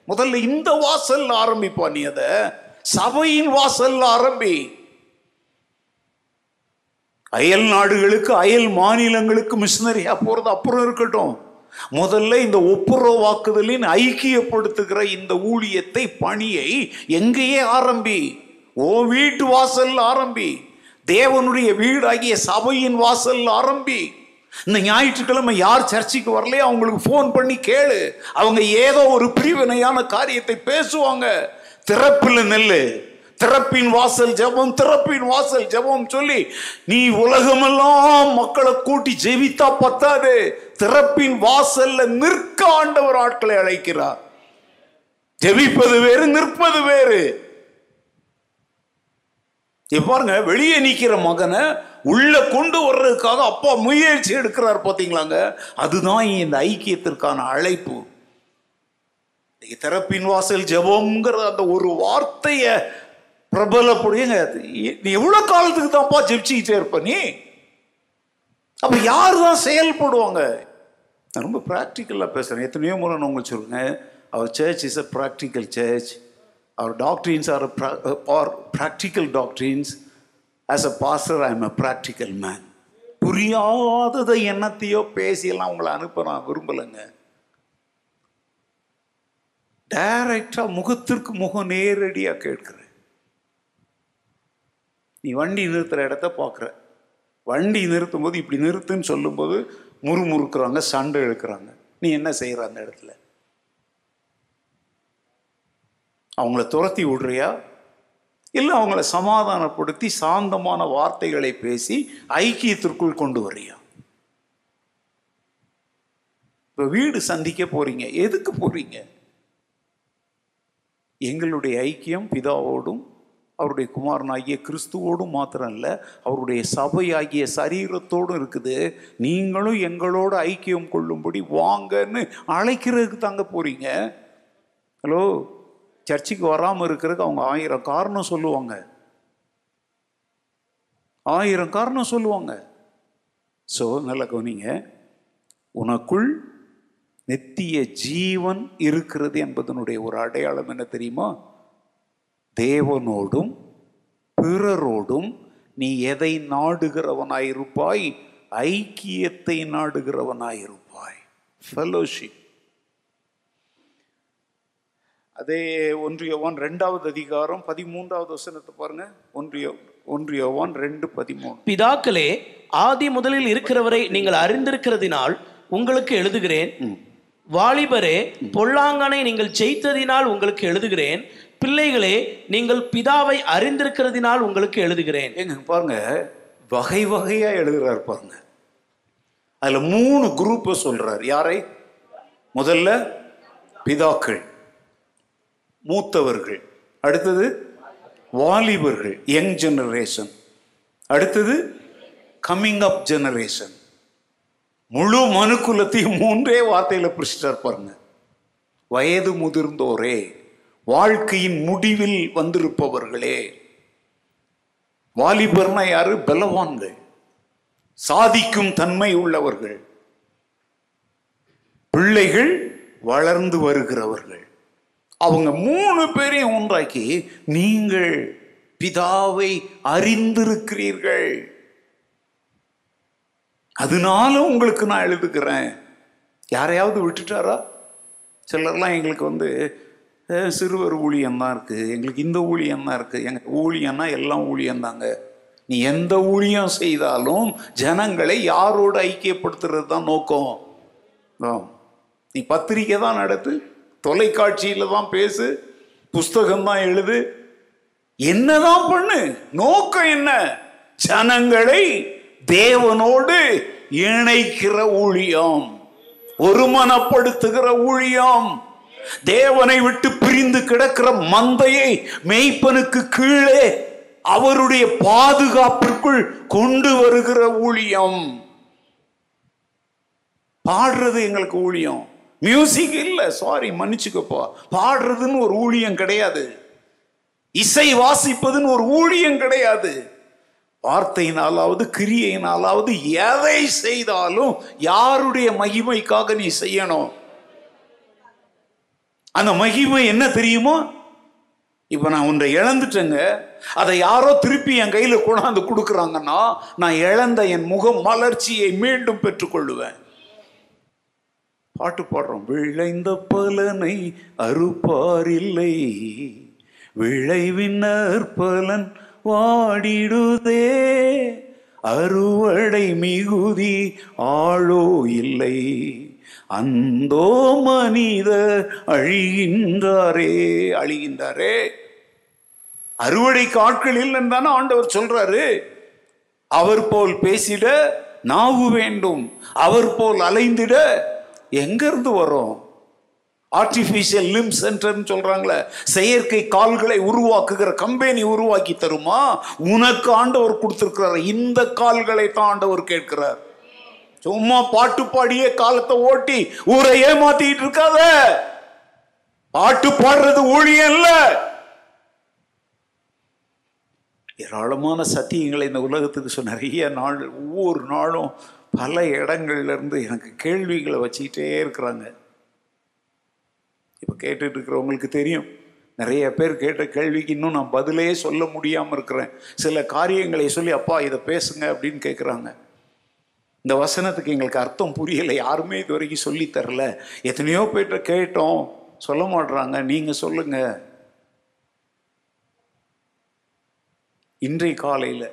முதல்ல இந்த வாசல் ஆரம்பிப்பா நீ அதை. சபையின் வாசல் ஆரம்பி. அயல் நாடுகளுக்கு அயல் மாநிலங்களுக்கு மிஷினரியா போகிறது அப்புறம் இருக்கட்டும். முதல்ல இந்த ஒப்புரவாக்குதலின் ஐக்கியப்படுத்துகிற இந்த ஊழியத்தை பணியை எங்கேயே ஆரம்பி. ஓ வீட்டு வாசல் ஆரம்பி. தேவனுடைய வீடாகிய சபையின் வாசல் ஆரம்பி. இந்த ஞாயிற்றுக்கிழமை யார் சர்ச்சைக்கு வரலையோ அவங்களுக்கு ஃபோன் பண்ணி கேளு. அவங்க ஏதோ ஒரு பிரிவினையான காரியத்தை பேசுவாங்க. திறப்பில் நெல்லு. திறப்பின் வாசல் ஜெபம் திறப்பின் வாசல் ஜெபம் சொல்லி நீ உலகமெல்லாம் மக்களை கூட்டி ஜெபித்தா பத்தாது. திறப்பின் வாசல்ல நிற்க ஆண்டவர் ஆட்களை அழைக்கிறார். ஜெபிப்பது வேறு நிற்பது வேறு. பாருங்க வெளியே நிற்கிற மகனை உள்ள கொண்டு வர்றதுக்காக அப்பா முயற்சி எடுக்கிறார் பார்த்தீங்களாங்க அதுதான் இந்த ஐக்கியத்திற்கான அழைப்பு. இன்னைக்கு திறப்பின் வாசல் ஜபம்ங்கிற அந்த ஒரு வார்த்தைய பிரபலப்படுங்க நீ எவ்வளவு காலத்துக்கு தான்ப்பா ஜெபிச்சுக்கிட்டே இருப்ப நீ? அப்ப யார் தான் செயல்படுவாங்க? நான் ரொம்ப ப்ராக்டிக்கலாக பேசுகிறேன் எத்தனையோ முறை நான் உங்களுக்கு சொல்லுங்க அவர் church is a practical church our doctrines are are practical doctrines as a pastor I am a practical man. புரியாததை என்னத்தையோ பேசியெல்லாம் உங்களை அனுப்ப நான் விரும்பலைங்க. டைரக்டாக முகத்திற்கு முகம் நேரடியாக கேட்குற நீ வண்டி நிறுத்துற இடத்த பார்க்குற வண்டி நிறுத்தும் போது இப்படி நிறுத்துன்னு சொல்லும்போது முறுமுறுக்குறாங்க சண்டை இழுக்கிறாங்க நீ என்ன செய்கிற அந்த இடத்துல? அவங்கள துரத்தி விடுறியா? இல்லை அவங்கள சமாதானப்படுத்தி சாந்தமான வார்த்தைகளை பேசி ஐக்கியத்திற்குள் கொண்டு வரியா இப்போ வீடு சந்திக்க போறீங்க. எதுக்கு போறீங்க? எங்களுடைய ஐக்கியம் பிதாவோடும் அவருடைய குமாரனாகிய கிறிஸ்துவோடும் மாத்திரம் இல்லை அவருடைய சபையாகிய சரீரத்தோடும் இருக்குது. நீங்களும் எங்களோட ஐக்கியம் கொள்ளும்படி வாங்கன்னு அழைக்கிறதுக்கு தாங்க போறீங்க. ஹலோ சர்ச்சுக்கு வராமல் இருக்கிறதுக்கு அவங்க ஆயிரம் காரணம் சொல்லுவாங்க. ஆயிரம் காரணம் சொல்லுவாங்க. ஸோ நல்ல கவனிங்க. உனக்குள் நித்திய ஜீவன் இருக்கிறது என்பதனுடைய ஒரு அடையாளம் என்ன தெரியுமா? தேவனோடும் பிறரோடும் நீ எதை நாடுகிறவனாயிருப்பாய்? ஐக்கியத்தை நாடுகிறவனாயிருப்பாய். ஃபெலோஷிப் அதே ஒன்றியவான் ரெண்டாவது அதிகாரம் பதிமூன்றாவது வசனத்தை பாருங்க. ஒன்றிய ஒன்றியவான் ரெண்டு பதிமூணு. பிதாக்களே ஆதி முதலில் இருக்கிறவரை நீங்கள் அறிந்திருக்கிறதினால் உங்களுக்கு எழுதுகிறேன். வாலிபரே பொல்லாங்கனை நீங்கள் ஜெயித்ததினால் உங்களுக்கு எழுதுகிறேன். பிள்ளைகளே நீங்கள் பிதாவை அறிந்திருக்கிறதினால் உங்களுக்கு எழுதுகிறேன். ஏங்க பாருங்க. வகை வகையா எழுதுறாரு பாருங்க. அதுல மூணு குரூப்பை சொல்றார். யாரை? முதல்ல பிதாக்கள். மூத்தவர்கள். அடுத்தது வாலிபர்கள் யங் ஜெனரேஷன். அடுத்தது கம்மிங் அப் ஜெனரேஷன் முழு மனுக்குலத்தையும் மூன்றே வார்த்தையில் பிரிச்சிட்டார் பாருங்க. வயது முதிர்ந்தோரே வாழ்க்கையின் முடிவில் வந்திருப்பவர்களே. வாலிபர்னா யாரு? பலவான்கள். சாதிக்கும் தன்மை உள்ளவர்கள். பிள்ளைகள் வளர்ந்து வருகிறவர்கள். அவங்க மூணு பேரையும் ஒன்றாக்கி நீங்கள் பிதாவை அறிந்திருக்கிறீர்கள். அதனால உங்களுக்கு நான் எழுதுக்கிறேன் யாரையாவது விட்டுட்டாரா? சிலர்லாம் எங்களுக்கு வந்து சிறுவர் ஊழியம் தான் இருக்குது எங்களுக்கு இந்த ஊழியம் தான் இருக்குது எங்க ஊழியம்னா எல்லாம் ஊழியம் தாங்க நீ எந்த ஊழியம் செய்தாலும் ஜனங்களை யாரோட ஐக்கியப்படுத்துறது தான் நோக்கம் நீ பத்திரிக்கை தான் நடத்து. தொலைக்காட்சியில் தான் பேசு புஸ்தகம் தான் எழுது. என்னதான் பண்ணு? நோக்கம் என்ன? ஜனங்களை தேவனோடு இணைக்கிற ஊழியம் ஒருமனப்படுத்துகிற ஊழியம். தேவனை விட்டு பிரிந்து கிடக்கிற மந்தையை மெய்ப்பனுக்கு கீழே அவருடைய பாதுகாப்பிற்குள் கொண்டு வருகிற ஊழியம். பாடுறது எங்களுக்கு ஊழியம். மியூசிக் இல்லை சாரி மன்னிச்சுக்கப்பா. பாடுறதுன்னு ஒரு ஊழியம் கிடையாது. இசை வாசிப்பதுன்னு ஒரு ஊழியம் கிடையாது. வார்த்தையினாலாவது கிரியையினாலாவது எதை செய்தாலும் யாருடைய மகிமைக்காக நீ செய்யணும்? அந்த மகிமை என்ன தெரியுமா? இப்ப நான் ஒன்றை இழந்துட்டேங்க. அதை யாரோ திருப்பி என் கையில் கொண்டாந்து கொடுக்குறாங்கன்னா நான் இழந்த என் முகம் மலர்ச்சியை மீண்டும் பெற்றுக்கொள்ளுவேன். பாட்டு பாடுறோம். விளைந்த பலனை அறுப்பாரில்லை. விளைவின் பலன் வாடிடுதே. அறுவடை மிகுதி ஆளோ இல்லை. அந்தோ மனித அழிகின்றாரே. அழிகின்றாரே. அறுவடை காட்கள் இல்லைன்னு தானே ஆண்டவர் சொல்றாரு. அவர் போல் பேசிட நாவு வேண்டும். அவர் போல் அலைந்திட எங்கேருந்து வரும்? ஆர்டிஃபிஷியல் லிம் சென்டர்னு சொல்கிறாங்களே செயற்கை கால்களை உருவாக்குகிற கம்பெனி உருவாக்கி தருமா? உனக்கு ஆண்டவர் கொடுத்துருக்கிறார். இந்த கால்களை தான் ஆண்டவர் கேட்கிறார். சும்மா பாட்டு பாடியே காலத்தை ஓட்டி ஊரை ஏமாத்திட்டு இருக்காத. பாட்டு பாடுறது ஊழியம் இல்ல. ஏராளமான சத்தியங்களை இந்த உலகத்துக்கு நிறைய நாள் ஒவ்வொரு நாளும் பல இடங்கள்லேருந்து எனக்கு கேள்விகளை வச்சுக்கிட்டே இருக்கிறாங்க. இப்போ கேட்டுட்டு இருக்கிறவங்களுக்கு தெரியும். நிறைய பேர் கேட்ட கேள்விக்கு இன்னும் நான் பதிலே சொல்ல முடியாமல் இருக்கிறேன். சில காரியங்களை சொல்லி அப்பா இதை பேசுங்க அப்படின்னு கேட்குறாங்க இந்த வசனத்துக்கு எங்களுக்கு அர்த்தம் புரியலை. யாருமே இது வரைக்கும் சொல்லி தரல. எத்தனையோ பேர்கிட்ட கேட்டோம். சொல்ல மாட்றாங்க. நீங்கள் சொல்லுங்க. இன்றைய காலையில்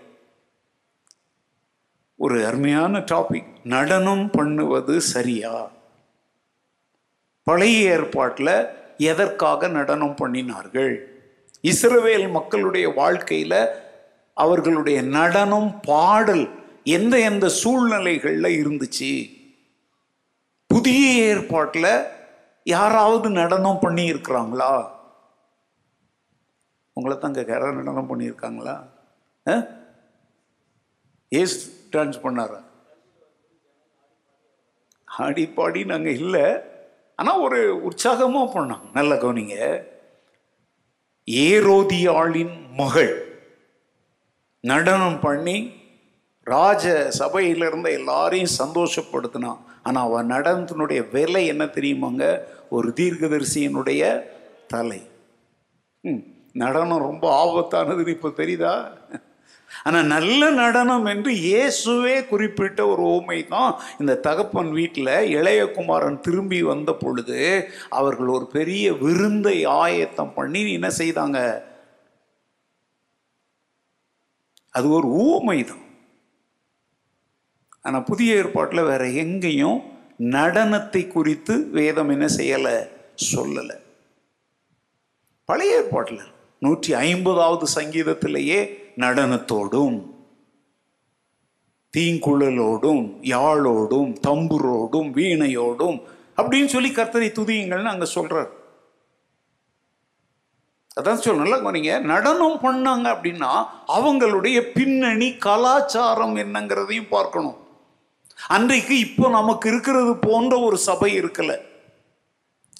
ஒரு அருமையான டாபிக் நடனம் பண்ணுவது சரியா? பழைய ஏற்பாட்டில் எதற்காக நடனம் பண்ணினார்கள்? இஸ்ரவேல் மக்களுடைய வாழ்க்கையில் அவர்களுடைய நடனம் பாடல் எந்த எந்த சூழ்நிலைகளில் இருந்துச்சு? புதிய ஏற்பாட்டில் யாராவது நடனம் பண்ணியிருக்கிறாங்களா? உங்களை தான் கேட்க நடனம் பண்ணியிருக்காங்களா? ஆ? டான்ஸ் பண்ணார். ஆடி பாடி நாங்கள் இல்லை. ஆனால் ஒரு உற்சாகமாக பண்ணாங்க. நல்ல கவனிங்க. ஏரோதியாளின் மகள் நடனம் பண்ணி ராஜ சபையில் இருந்த எல்லாரையும் சந்தோஷப்படுத்தினான். ஆனால் அவன் நடனத்தினுடைய விலை என்ன தெரியுமாங்க? ஒரு தீர்க்கதரிசியினுடைய தலை. ம், நடனம் ரொம்ப ஆபத்தானதுன்னு இப்போ தெரியுதா? ஆனால் நல்ல நடனம் என்று இயேசுவே குறிப்பிட்ட ஒரு ஓமை தான் இந்த தகப்பன் வீட்டில் இளையகுமாரன் திரும்பி வந்த பொழுது அவர்கள் ஒரு பெரிய விருந்தை ஆயத்தம் பண்ணி என்ன செய்தாங்க? அது ஒரு ஊமை தான். ஆனால் புதிய ஏற்பாட்டில் வேற எங்கேயும் நடனத்தை குறித்து வேதம் என்ன செய்யலை? சொல்லலை. பழைய ஏற்பாட்டில் நூற்றி ஐம்பதாவது சங்கீதத்திலேயே நடனத்தோடும் தீங்குழலோடும் யாழோடும் தம்புரோடும் வீணையோடும் அப்படின்னு சொல்லி கர்த்தரை துதியுங்கள்னு அங்கே சொல்கிறார் அதான் சொல்ல நீங்க நடனம் பண்ணாங்க அப்படின்னா அவங்களுடைய பின்னணி கலாச்சாரம் என்னங்கிறதையும் பார்க்கணும். அன்றைக்கு இப்போ நமக்கு இருக்கிறது போன்ற ஒரு சபை இருக்கல.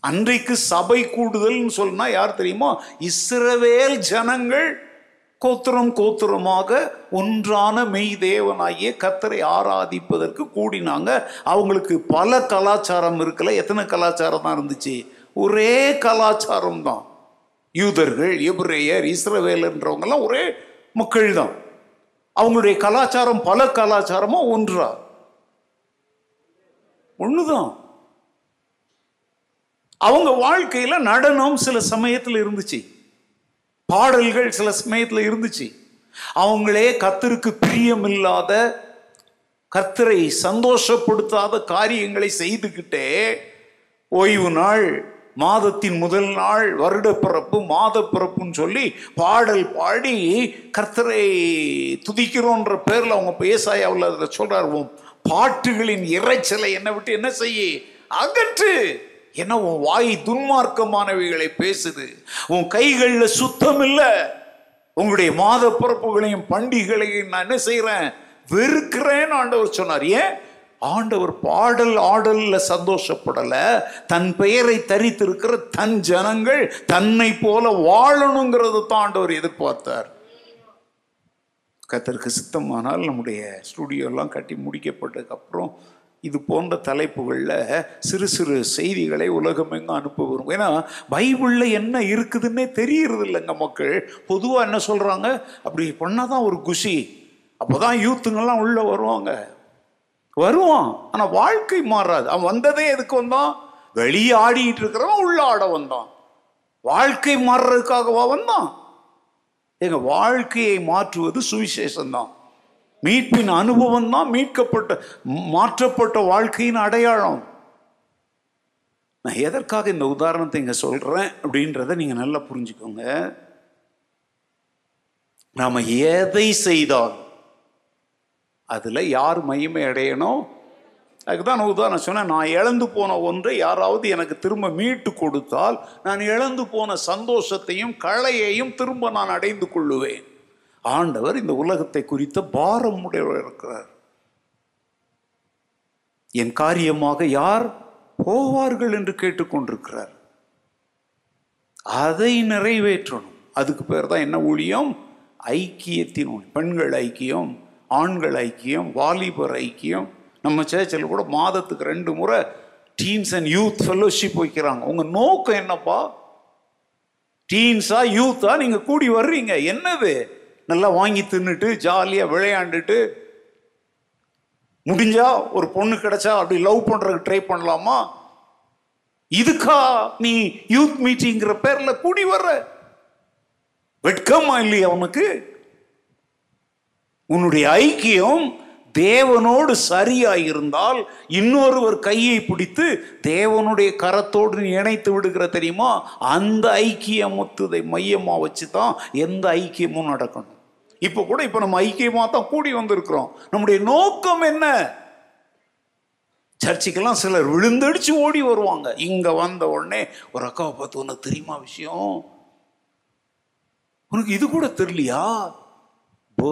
அன்றைக்கு சபை கூடுதல்னு சொன்னா யார் தெரியுமா? இஸ்ரவேல் ஜனங்கள் கோத்திரம் கோத்திரமாக ஒன்றான மெய் தேவனாகிய கத்தரை ஆராதிப்பதற்கு கூடினாங்க. அவங்களுக்கு பல கலாச்சாரம் இருக்கல. எத்தனை கலாச்சாரம் தான் இருந்துச்சு? ஒரே கலாச்சாரம் தான். யூதர்கள் எபிரேயர் இஸ்ரவேலன்றவங்கெல்லாம் ஒரே மக்கள் தான். அவங்களுடைய கலாச்சாரம் பல கலாச்சாரமா ஒன்றா? ஒன்றுதான் அவங்க வாழ்க்கையில் நடனம் சில சமயத்தில் இருந்துச்சு. பாடல்கள் சில சமயத்தில் இருந்துச்சு. அவங்களே கத்தருக்கு பிரியமில்லாத கர்த்தரை சந்தோஷப்படுத்தாத காரியங்களை செய்துக்கிட்டே ஓய்வு நாள் மாதத்தின் முதல் நாள் வருட பிறப்பு மாத பிறப்புன்னு சொல்லி பாடல் பாடி கர்த்தரை துதிக்கிறோன்ற பேரில் அவங்க பேசாயாவில் அதை சொல்றாரு பாட்டுகளின் இறைச்சலை என்னை விட்டு என்ன செய்ய? அகற்று. என்ன உன் வாய் துன்மார்க்கமானவைகளை பேசுது? உன் கைகளில் சுத்தம் இல்லை உங்களுடைய மாத பிறப்புகளையும் பண்டிகைகளையும் நான் என்ன செய்யறேன் வெறுக்கிறேன்னு ஆண்டவர் சொன்னார். ஏன்? ஆண்டவர் பாடல் ஆடல்ல சந்தோஷப்படல. தன் பெயரை தரித்திருக்கிற தன் ஜனங்கள் தன்னை போல வாழணுங்கிறது தான் ஆண்டவர் எதிர்பார்த்தார். கத்தருக்கு சித்தமானால் நம்முடைய ஸ்டுடியோ எல்லாம் கட்டி முடிக்கப்பட்டதுக்கு அப்புறம் இது போன்ற தலைப்புகளில் சிறு சிறு செய்திகளை உலகமெங்கும் அனுப்ப வரும் ஏன்னா பைபிளில் என்ன இருக்குதுன்னே தெரியறது இல்லைங்க மக்கள். பொதுவாக என்ன சொல்கிறாங்க அப்படி பண்ணால் தான் ஒரு குஷி அப்போ தான் யூத்துங்கெல்லாம் உள்ளே வருவாங்க. வருவான் ஆனால் வாழ்க்கை மாறாது. அவன் வந்ததே எதுக்கு வந்தான்? வெளியே ஆடிட்டு இருக்கிறவன் உள்ள ஆட வந்தான். வாழ்க்கை மாறுறதுக்காகவா வந்தான்? எங்கள் வாழ்க்கையை மாற்றுவது சுவிசேஷம் தான் மீட்பின் அனுபவம் தான் மீட்கப்பட்ட மாற்றப்பட்ட வாழ்க்கையின் அடையாளம். நான் எதற்காக இந்த உதாரணத்தை இங்கே சொல்கிறேன் அப்படின்றத நீங்கள் நல்லா புரிஞ்சுக்கோங்க. நாம் எதை செய்தால் அதில் யார் மையமே அடையணும் அதுக்கு நான் உதாரணம் சொன்னேன் நான் இழந்து போன ஒன்றை யாராவது எனக்கு திரும்ப மீட்டு கொடுத்தால் நான் இழந்து போன சந்தோஷத்தையும் கலையையும் திரும்ப நான் அடைந்து கொள்ளுவேன். ஆண்டவர் இந்த உலகத்தை குறித்த பாரம் உடையவர் இருக்கிறார். என் காரியமாக யார் போவார்கள் என்று கேட்டுக்கொண்டிருக்கிறார். அதை நிறைவேற்றணும். அதுக்கு பேர் தான் என்ன ஊழியம்? ஐக்கியத்தின் ஊழியம். பெண்கள் ஐக்கியம் ஆண்கள் ஐக்கியம் வாலிபர் ஐக்கியம். நம்ம சேர்ச்சில் கூட மாதத்துக்கு ரெண்டு முறை டீன்ஸ் அண்ட் யூத் ஃபெல்லோஷிப் வைக்கிறாங்க. உங்கள் நோக்கம் என்னப்பா? டீன்ஸா யூத்தா நீங்கள் கூடி வர்றீங்க. என்னது? நல்லா வாங்கி தின்னுட்டு ஜாலியாக விளையாண்டுட்டு முடிஞ்சா ஒரு பொண்ணு கிடைச்சா அப்படி லவ் பண்றதுக்கு ட்ரை பண்ணலாமா? இதுக்கா நீ யூத் மீட்டிங்கிற பேர்ல கூடி வர்ற? வெட்கமா இல்லையா உனக்கு? உன்னுடைய ஐக்கியம் தேவனோடு சரியா இருந்தால் இன்னொருவர் கையை பிடித்து தேவனுடைய கரத்தோடு இணைத்து விடுகிற தெரியுமா? அந்த ஐக்கியமுத்துதை மையமாக வச்சு தான் எந்த ஐக்கியமும் நடக்கணும். இப்போ கூட இப்போ நம்ம ஐக்கியமாக தான் கூடி வந்திருக்கிறோம். நம்முடைய நோக்கம் என்ன? சர்ச்சுக்கெல்லாம் சிலர் விழுந்தடிச்சு ஓடி வருவாங்க. இங்கே வந்த உடனே ஒரு அக்காவை பார்த்து உனக்கு தெரியுமா விஷயம்? உனக்கு இது கூட தெரியலையா போ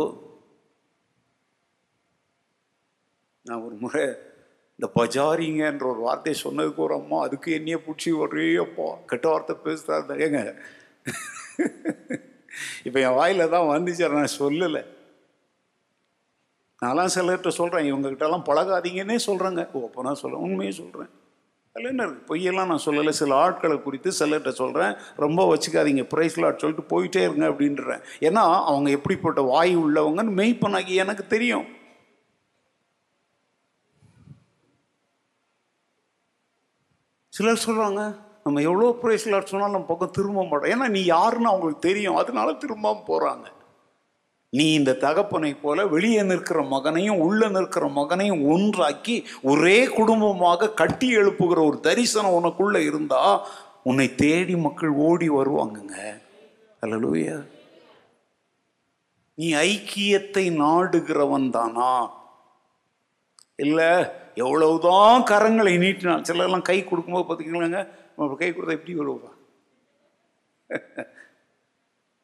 நான் ஒரு முறை இந்த பஜாரிங்கன்ற ஒரு வார்த்தையை சொன்னதுக்கு ஒரு அம்மா அதுக்கு என்னையே பிடிச்சி ஒரே அப்பா கெட்ட வார்த்தை பேசுறா ஏங்க. இப்போ என் வாயில் தான் வந்துச்சு நான் சொல்லலை. நான்லாம் சிலர்கிட்ட சொல்கிறேன் இவங்ககிட்டலாம் பழகாதீங்கன்னே சொல்கிறேங்க ஓப்பனாக சொல்கிறேன் உண்மையை சொல்கிறேன் அதில் என்ன இருக்குது பொய்யெல்லாம் நான் சொல்லலை. சில ஆட்களை குறித்து சிலர்கிட்ட சொல்கிறேன் ரொம்ப வச்சுக்காதீங்க ப்ரைஸ்லாட் சொல்லிட்டு போயிட்டே இருங்க அப்படின்றேன். ஏன்னா அவங்க எப்படிப்பட்ட வாய் உள்ளவங்கன்னு மெய்ப்பனாக்கி எனக்கு தெரியும். சிலர் சொல்கிறாங்க நம்ம எவ்வளோ ப்ரைஸ் சொன்னாலும் நம்ம பக்கம் திரும்ப மாட்டோம். ஏன்னா நீ யாருன்னு அவங்களுக்கு தெரியும். அதனால திரும்பாமல் போகிறாங்க நீ இந்த தகப்பனை போல வெளியே நிற்கிற மகனையும் உள்ளே நிற்கிற மகனையும் ஒன்றாக்கி ஒரே குடும்பமாக கட்டி எழுப்புகிற ஒரு தரிசனம் உனக்குள்ளே இருந்தால் உன்னை தேடி மக்கள் ஓடி வருவாங்கங்க. அல்லலூயா. நீ ஐக்கியத்தை நாடுகிறவன் தானா? இல்லை எவ்வளவுதான் கரங்களை நீட்டினால் சிலர்லாம் கை கொடுக்கும்போது பார்த்தீங்களாங்க கை கொடுத்தா எப்படி வருவா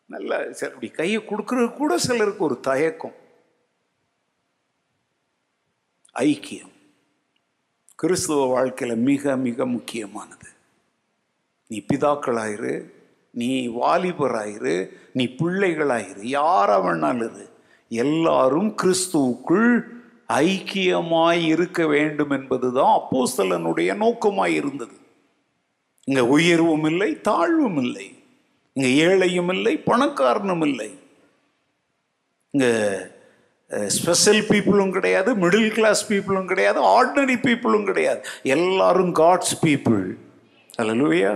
நல்லா சரி அப்படி கையை கொடுக்கறது கூட சிலருக்கு ஒரு தயக்கம். ஐக்கியம். கிறிஸ்துவ வாழ்க்கையில மிக மிக முக்கியமானது. நீ பிதாக்களாயிரு நீ வாலிபராயிரு நீ பிள்ளைகளாயிரு யாரா வேணாலும் இரு. எல்லாரும் கிறிஸ்துவுக்குள் ஐக்கியமாய் இருக்க வேண்டும் என்பதுதான் அப்போஸ்தலனுடைய நோக்கமாய் இருந்தது. இங்க உயர்வும் இல்லை தாழ்வும் இல்லை. இங்க ஏழையும் இல்லை பணக்காரனும் இல்லை. இங்க ஸ்பெஷல் பீப்புளும் கிடையாது மிடில் கிளாஸ் பீப்புளும் கிடையாது ஆர்டினரி பீப்புளும் கிடையாது. எல்லாரும் காட்ஸ் பீப்புள் அல்லேலூயா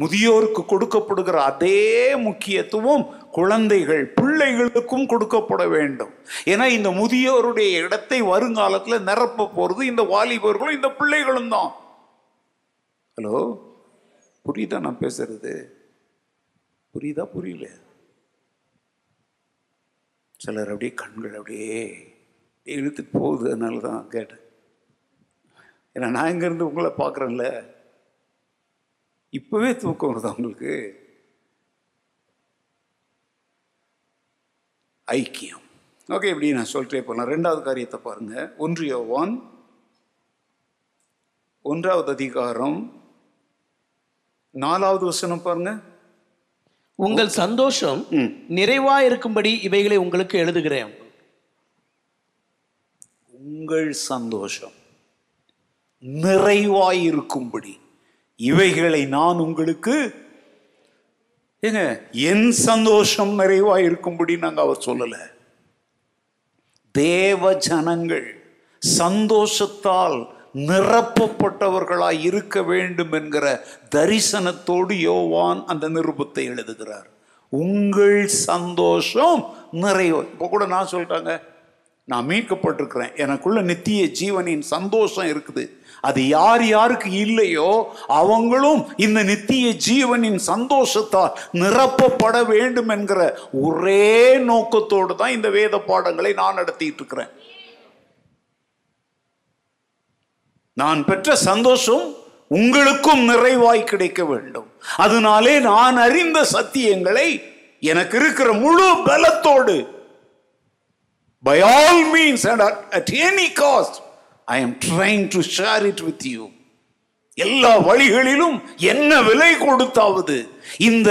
முதியோருக்கு கொடுக்கப்படுகிற அதே முக்கியத்துவம் குழந்தைகள் பிள்ளைகளுக்கும் கொடுக்கப்பட வேண்டும். ஏன்னா இந்த முதியோருடைய இடத்தை வருங்காலத்தில் நிரப்ப போகிறது இந்த வாலிபர்களும் இந்த பிள்ளைகளும் தான். ஹலோ? புரியுதா நான் பேசுறது? புரியுதா புரியல? சிலர் அப்படியே கண்கள் அப்படியே இழுத்துட்டு போகுது அதனால தான் கேட்டேன். ஏன்னா நான் இங்கேருந்து உங்களை பார்க்குறேன்ல? இப்போவே தூக்கம் வருதா உங்களுக்கு? ஐக்கியம். ஓகே இப்படி நான் சொல்லிட்டே போகலாம் ரெண்டாவது காரியத்தை பாருங்க. ஒன்று யோவான் ஒன்றாவது அதிகாரம் நாலாவது வசனம் பாருங்க. உங்கள் சந்தோஷம். நிறைவா இருக்கும்படி இவைகளை உங்களுக்கு எழுதுகிறேன். உங்கள் சந்தோஷம் நிறைவாயிருக்கும்படி. இவைகளை நான் உங்களுக்கு ஏங்க என் சந்தோஷம் நிறைவாயிருக்கும்படி நாங்கள் அவர் சொல்லலை. தேவ ஜனங்கள் சந்தோஷத்தால் நிரப்பப்பட்டவர்களாய் இருக்க வேண்டும் என்கிற தரிசனத்தோடு யோவான் அந்த நிருபத்தை எழுதுகிறார். உங்கள் சந்தோஷம் நிறைவு. இப்போ கூட நான் சொல்லிட்டாங்க நான் மீட்கப்பட்டிருக்கிறேன். எனக்குள்ள நித்திய ஜீவனின் சந்தோஷம் இருக்குது. அது யார் யாருக்கு இல்லையோ அவங்களும் இந்த நித்திய ஜீவனின் சந்தோஷத்தால் நிரப்பப்பட வேண்டும் என்கிற ஒரே நோக்கத்தோடு தான் இந்த வேத பாடங்களை நான் நடத்திட்டு இருக்கிறேன். நான் பெற்ற சந்தோஷம் உங்களுக்கும் நிறைவாய் கிடைக்க வேண்டும். அதனாலே நான் அறிந்த சத்தியங்களை எனக்கு இருக்கிற முழு பலத்தோடு by all means and at, at any cost I am trying to share it with you எல்லா வழிகளிலும் என்ன விலை கொடுத்தாவது இந்த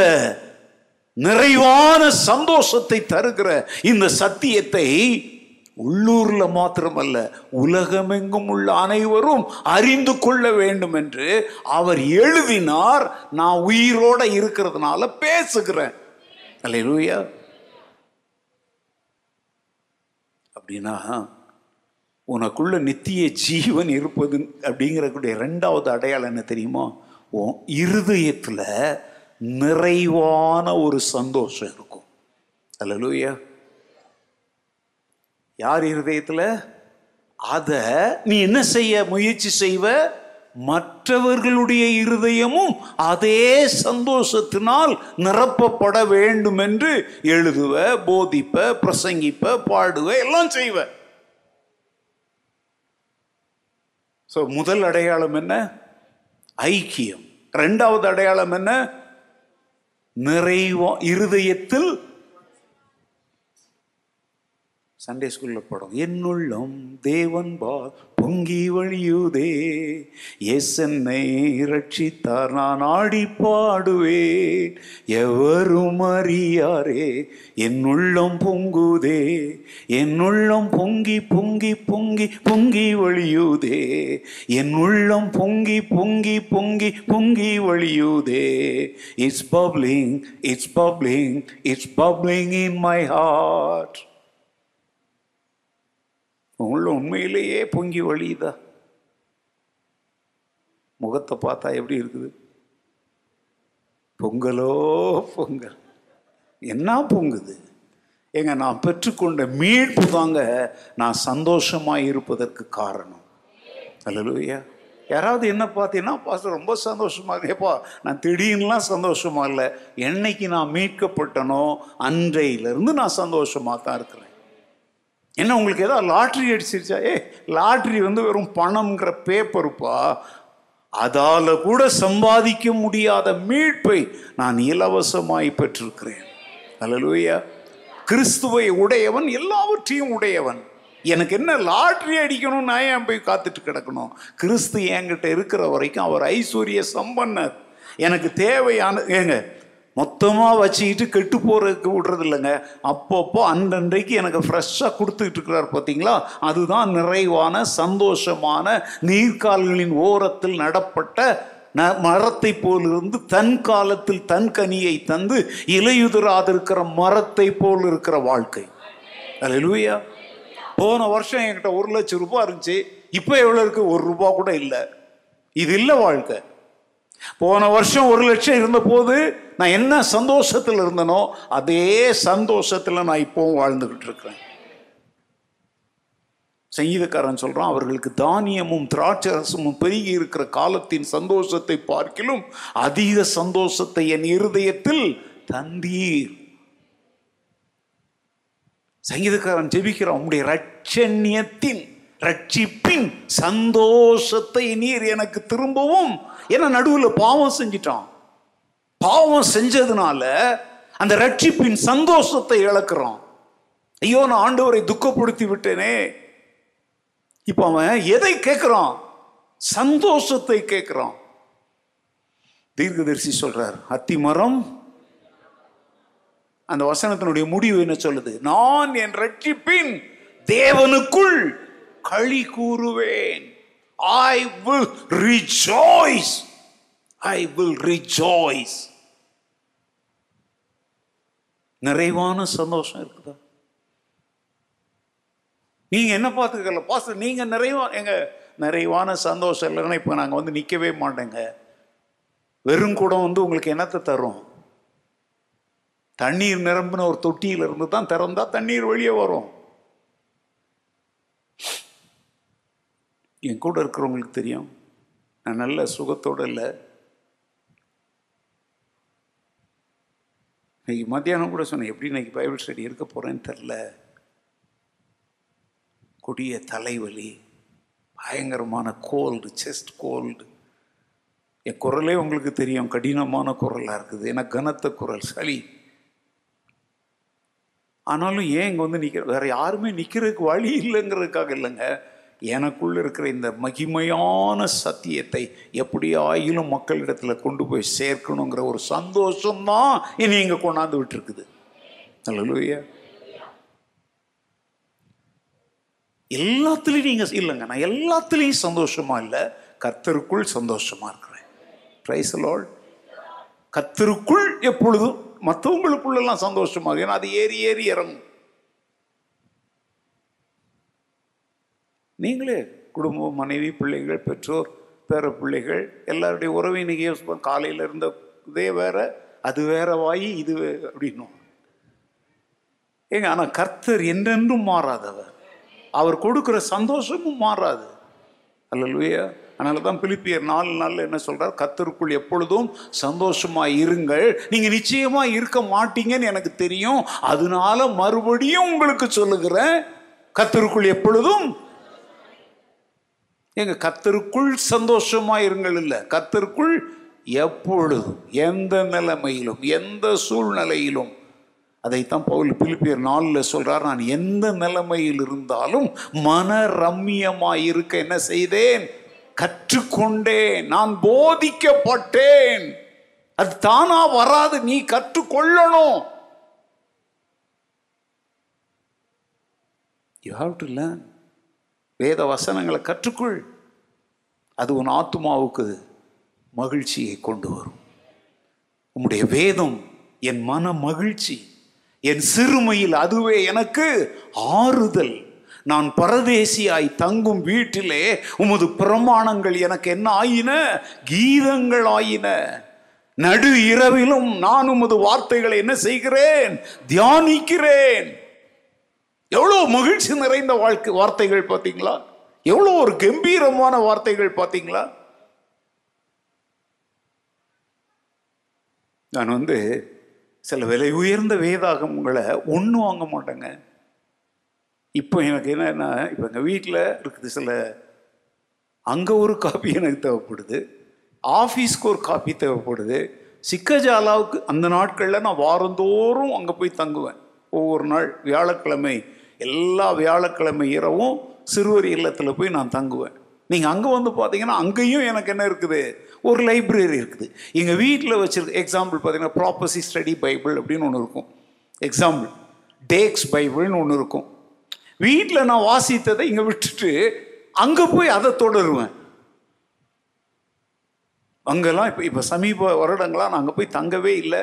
நிறைவான சந்தோஷத்தை தருகிற இந்த சத்தியத்தை உள்ளூர்ல மாத்திரமல்ல உலகமெங்கும் உள்ள அனைவரும் அறிந்து கொள்ள வேண்டும் என்று அவர் எழுதினார். நான் உயிரோட இருக்கிறதுனால பேசுகிறேன். அல்லேலூயா. அப்படின்னா உனக்குள்ள நித்திய ஜீவன் இருப்பது அப்படிங்கிறக்கூடிய ரெண்டாவது அடையாளம் என்ன தெரியுமா? உன் இருதயத்தில் நிறைவான ஒரு சந்தோஷம் இருக்கும். அல்லேலூயா. யார் இருதயத்தில்? அதை நீ என்ன செய்ய முயற்சி செய்வ? மற்றவர்களுடைய இருதயமும் அதே சந்தோஷத்தினால் நிரப்பப்பட வேண்டும் என்று எழுதுவ போதிப்ப பிரசங்கிப்ப பாடுவ எல்லாம் செய்வ. ஸோ முதல் அடையாளம் என்ன? ஐக்கியம். ரெண்டாவது அடையாளம் என்ன? நிறைவா இருதயத்தில் சண்டே ஸ்கூலில் படம் என்னுள்ளம் தேவன் பா பொங்கி வழியுதே. எஸ் என்னை ரட்சித்தார் நான் ஆடி பாடுவேன். எவரும் அறியாரே என்னுள்ளம் பொங்குதே. என்னுள்ளம் பொங்கி பொங்கி பொங்கி பொங்கி வழியுதே. என்னுள்ளம் பொங்கி பொங்கி பொங்கி பொங்கி வழியுதே. It's bubbling it's bubbling it's bubbling in my heart உள்ள உண்மையிலேயே பொங்கி வழியுதா? முகத்தை பார்த்தா எப்படி இருக்குது? பொங்கலோ பொங்கல். என்ன பொங்குது? ஏங்க நான் பெற்றுக்கொண்ட மீட்பு தாங்க நான் சந்தோஷமாக இருப்பதற்கு காரணம். அல்லேலூயா. யாராவது என்ன பார்த்தீங்கன்னா பாஸ்டர் ரொம்ப சந்தோஷமா இருக்கேப்பா நான் திடீர்னுலாம் சந்தோஷமா இல்லை. என்னைக்கு நான் மீட்கப்பட்டனோ அன்றையிலிருந்து நான் சந்தோஷமாக தான் இருக்கிறேன். என்ன உங்களுக்கு ஏதாவது லாட்ரி அடிச்சிருச்சா? ஏ லாட்ரி வந்து வெறும் பணம்ங்கிற பேப்பருப்பா? அதால கூட சம்பாதிக்க முடியாத மீட்பை நான் இலவசமாய் பெற்றிருக்கிறேன். அல்லேலூயா. கிறிஸ்துவை உடையவன் எல்லாவற்றையும் உடையவன். எனக்கு என்ன லாட்ரி அடிக்கணும் நான் ஏன் போய் காத்துட்டு கிடக்கணும்? கிறிஸ்து என்கிட்ட இருக்கிற வரைக்கும் அவர் ஐஸ்வர்ய சம்பன்னர். எனக்கு தேவையான ஏங்க மொத்தமாக வச்சுக்கிட்டு கெட்டு போகிறதுக்கு விடுறது இல்லைங்க. அப்பப்போ அன்றன்றைக்கு எனக்கு ஃப்ரெஷ்ஷாக கொடுத்துக்கிட்டு இருக்கிறார் பார்த்தீங்களா அதுதான் நிறைவான சந்தோஷமான நீர்க்கால்களின் ஓரத்தில் நடப்பட்ட ந மரத்தை போலிருந்து தன் காலத்தில் தன் கனியை தந்து இலையுதிராதிருக்கிற மரத்தை போல் இருக்கிற வாழ்க்கை. அலுவயா போன வருஷம் என்கிட்ட ஒரு லட்சம் ரூபாய் இருந்துச்சு. இப்போ எவ்வளோ இருக்கு? ஒரு ரூபா கூட இல்லை. இது இல்லை வாழ்க்கை. போன வருஷம் ஒரு லட்சம் இருந்த போது நான் என்ன சந்தோஷத்தில் இருந்தனோ அதே சந்தோஷத்தில் நான் இப்போவும் வாழ்ந்துக்கிட்டு இருக்கிறேன். சங்கீதக்காரன் சொல்கிறான் அவர்களுக்கு தானியமும் திராட்சரசமும் பெருகி இருக்கிற காலத்தின் சந்தோஷத்தை பார்க்கிலும் அதிக சந்தோஷத்தை என் இருதயத்தில் தந்தீர். சங்கீதக்காரன் ஜெபிக்கிறான் உங்களுடைய ரட்சண்யத்தின் ரட்சிப்பின் சந்தோஷத்தை நீர் எனக்கு திரும்பவும். ஏன்னா நடுவில் பாவம் செஞ்சிட்டான். பாவம் செஞ்சதுனால அந்த ரட்சிப்பின் சந்தோஷத்தை இழக்கிறோம் ஐயோ நான் ஆண்டவரை துக்கப்படுத்தி விட்டேனே. இப்போ அவன் எதை கேட்கிறான்? சந்தோஷத்தை கேட்கிறான். தீர்க்கதரிசி சொல்றார் அத்தி மரம். அந்த வசனத்தினுடைய முடிவு என்ன சொல்லுது? நான் என் ரட்சிப்பின் தேவனுக்குள் களி கூறுவேன். I will rejoice I will rejoice நிறைவான சந்தோஷம் இருக்குதா? நீங்க என்ன பார்த்துக்கல பாஸ்டர் நீங்க நிறைவா எங்க நிறைவான சந்தோஷம் இல்லைன்னா இப்போ நாங்கள் வந்து நிற்கவே மாட்டேங்க. வெறும் குடம் வந்து உங்களுக்கு என்னத்தை தரும்? தண்ணீர் நிரம்பின ஒரு தொட்டியில இருந்து தான் திறந்தா தண்ணீர் வெளியே வரும். என் கூட இருக்கிறவங்களுக்கு தெரியும். நான் நல்ல சுகத்தோட இல்லை. இன்னைக்கு மத்தியானம் கூட சொன்னேன் எப்படி இன்னைக்கு பைபிள் ஸ்டடி இருக்க போகிறேன்னு தெரில கொடிய தலைவலி பயங்கரமான கோல்டு செஸ்ட் கோல்டு என் குரலே உங்களுக்கு தெரியும் கடினமான குரலாக இருக்குது. ஏன்னா கனத்த குரல் சளி. ஆனாலும் ஏன் இங்கே வந்து நிற்கிற வேறு யாருமே நிற்கிறதுக்கு வழி இல்லைங்கிறதுக்காக இல்லைங்க. எனக்குள்ள இருக்கிற இந்த மகிமையான சத்தியத்தை எப்படியாயிலும் மக்களிடத்தில் கொண்டு போய் சேர்க்கணுங்கிற ஒரு சந்தோஷம்தான் இனி இங்கே கொண்டாந்து விட்டுருக்குது. அல்லையா எல்லாத்துலேயும் நீங்கள் இல்லைங்க நான் எல்லாத்துலேயும் சந்தோஷமா இல்லை கத்தருக்குள் சந்தோஷமா இருக்கிறேன். ப்ரைஸ் லார்ட் கத்தருக்குள் எப்பொழுதும் மற்றவங்களுக்குள்ளெல்லாம் சந்தோஷமாக ஏன்னா அது ஏறி ஏறி இறங்கும். நீங்களே குடும்பம் மனைவி பிள்ளைகள் பெற்றோர் பேர பிள்ளைகள் எல்லாருடைய உறவை இன்னைக்கு யூஸ் பண்ண காலையில் இருந்த இதே வேற அது வேற வாயி இது வே- அப்படின்னும் ஏங்க ஆனால் கர்த்தர் என்றென்றும் மாறாதவர். அவர் கொடுக்குற சந்தோஷமும் மாறாது. அல்லல்வையா அதனால தான் பிலிப்பியர் நாலு நாளில் என்ன சொல்கிறார் கத்தருக்குள் எப்பொழுதும் சந்தோஷமாக இருங்கள். நீங்கள் நிச்சயமாக இருக்க மாட்டீங்கன்னு எனக்கு தெரியும். அதனால மறுபடியும் உங்களுக்கு சொல்லுகிறேன். கத்தருக்குள் எப்பொழுதும் எங்க கத்தருக்குள் சந்தோஷமா இருங்கள் இல்லை கத்தருக்குள் எப்பொழுதும் எந்த நிலைமையிலும் எந்த சூழ்நிலையிலும். அதைத்தான் பவுல் பிலிப்பியர் நாளில் சொல்றார் நான் எந்த நிலைமையில் இருந்தாலும் மன ரம்மியமாக இருக்க என்ன செய்தேன்? கற்றுக்கொண்டேன். நான் போதிக்கப்பட்டேன். அது தானா வராது. நீ கற்றுக்கொள்ளணும். யூ ஹாவ் டு லேர்ன் வேத வசனங்களை கற்றுக்கொள். அது உன் ஆத்மாவுக்கு மகிழ்ச்சியை கொண்டு வரும். உம்முடைய வேதம் என் மன மகிழ்ச்சி என் சிறுமையில் அதுவே எனக்கு ஆறுதல். நான் பரதேசியாய் தங்கும் வீட்டிலே உமது பிரமாணங்கள் எனக்கு என்ன ஆயின? கீதங்கள் ஆயின. நடு இரவிலும் நான் உமது வார்த்தைகளை என்ன செய்கிறேன்? தியானிக்கிறேன். எவ்வளோ மகிழ்ச்சி நிறைந்த வாழ்க்கை வார்த்தைகள் பார்த்தீங்களா? எவ்வளோ ஒரு கம்பீரமான வார்த்தைகள் பார்த்தீங்களா? நான் வந்து சில விலை உயர்ந்த வேதாகமங்களை ஒன்றும் வாங்க மாட்டேங்க. இப்போ எனக்கு என்னன்னா இப்போ எங்கள் வீட்டில் இருக்குது சில அங்கே ஒரு காப்பி எனக்கு தேவைப்படுது ஆஃபீஸ்க்கு ஒரு காப்பி தேவைப்படுது சிக்கஜாலாவுக்கு அந்த நாட்களில் நான் வாரந்தோறும் அங்கே போய் தங்குவேன். ஒவ்வொரு நாள் வியாழக்கிழமை எல்லா வியாழக்கிழமை இரவும் சிறுவர் இல்லத்தில் போய் நான் தங்குவேன். நீங்கள் அங்கே வந்து பார்த்தீங்கன்னா அங்கேயும் எனக்கு என்ன இருக்குது? ஒரு லைப்ரரி இருக்குது. எங்கள் வீட்டில் வச்சுருக்க எக்ஸாம்பிள் பார்த்தீங்கன்னா ப்ராப்பர்சி ஸ்டடி பைபிள் அப்படின்னு ஒன்று இருக்கும். எக்ஸாம்பிள் டேக்ஸ் பைபிள்னு ஒன்று இருக்கும். வீட்டில் நான் வாசித்ததை இங்கே விட்டுட்டு அங்கே போய் அதை தொடருவேன். அங்கெல்லாம் இப்போ இப்போ சமீப வருடங்களாக நான் அங்கே போய் தங்கவே இல்லை.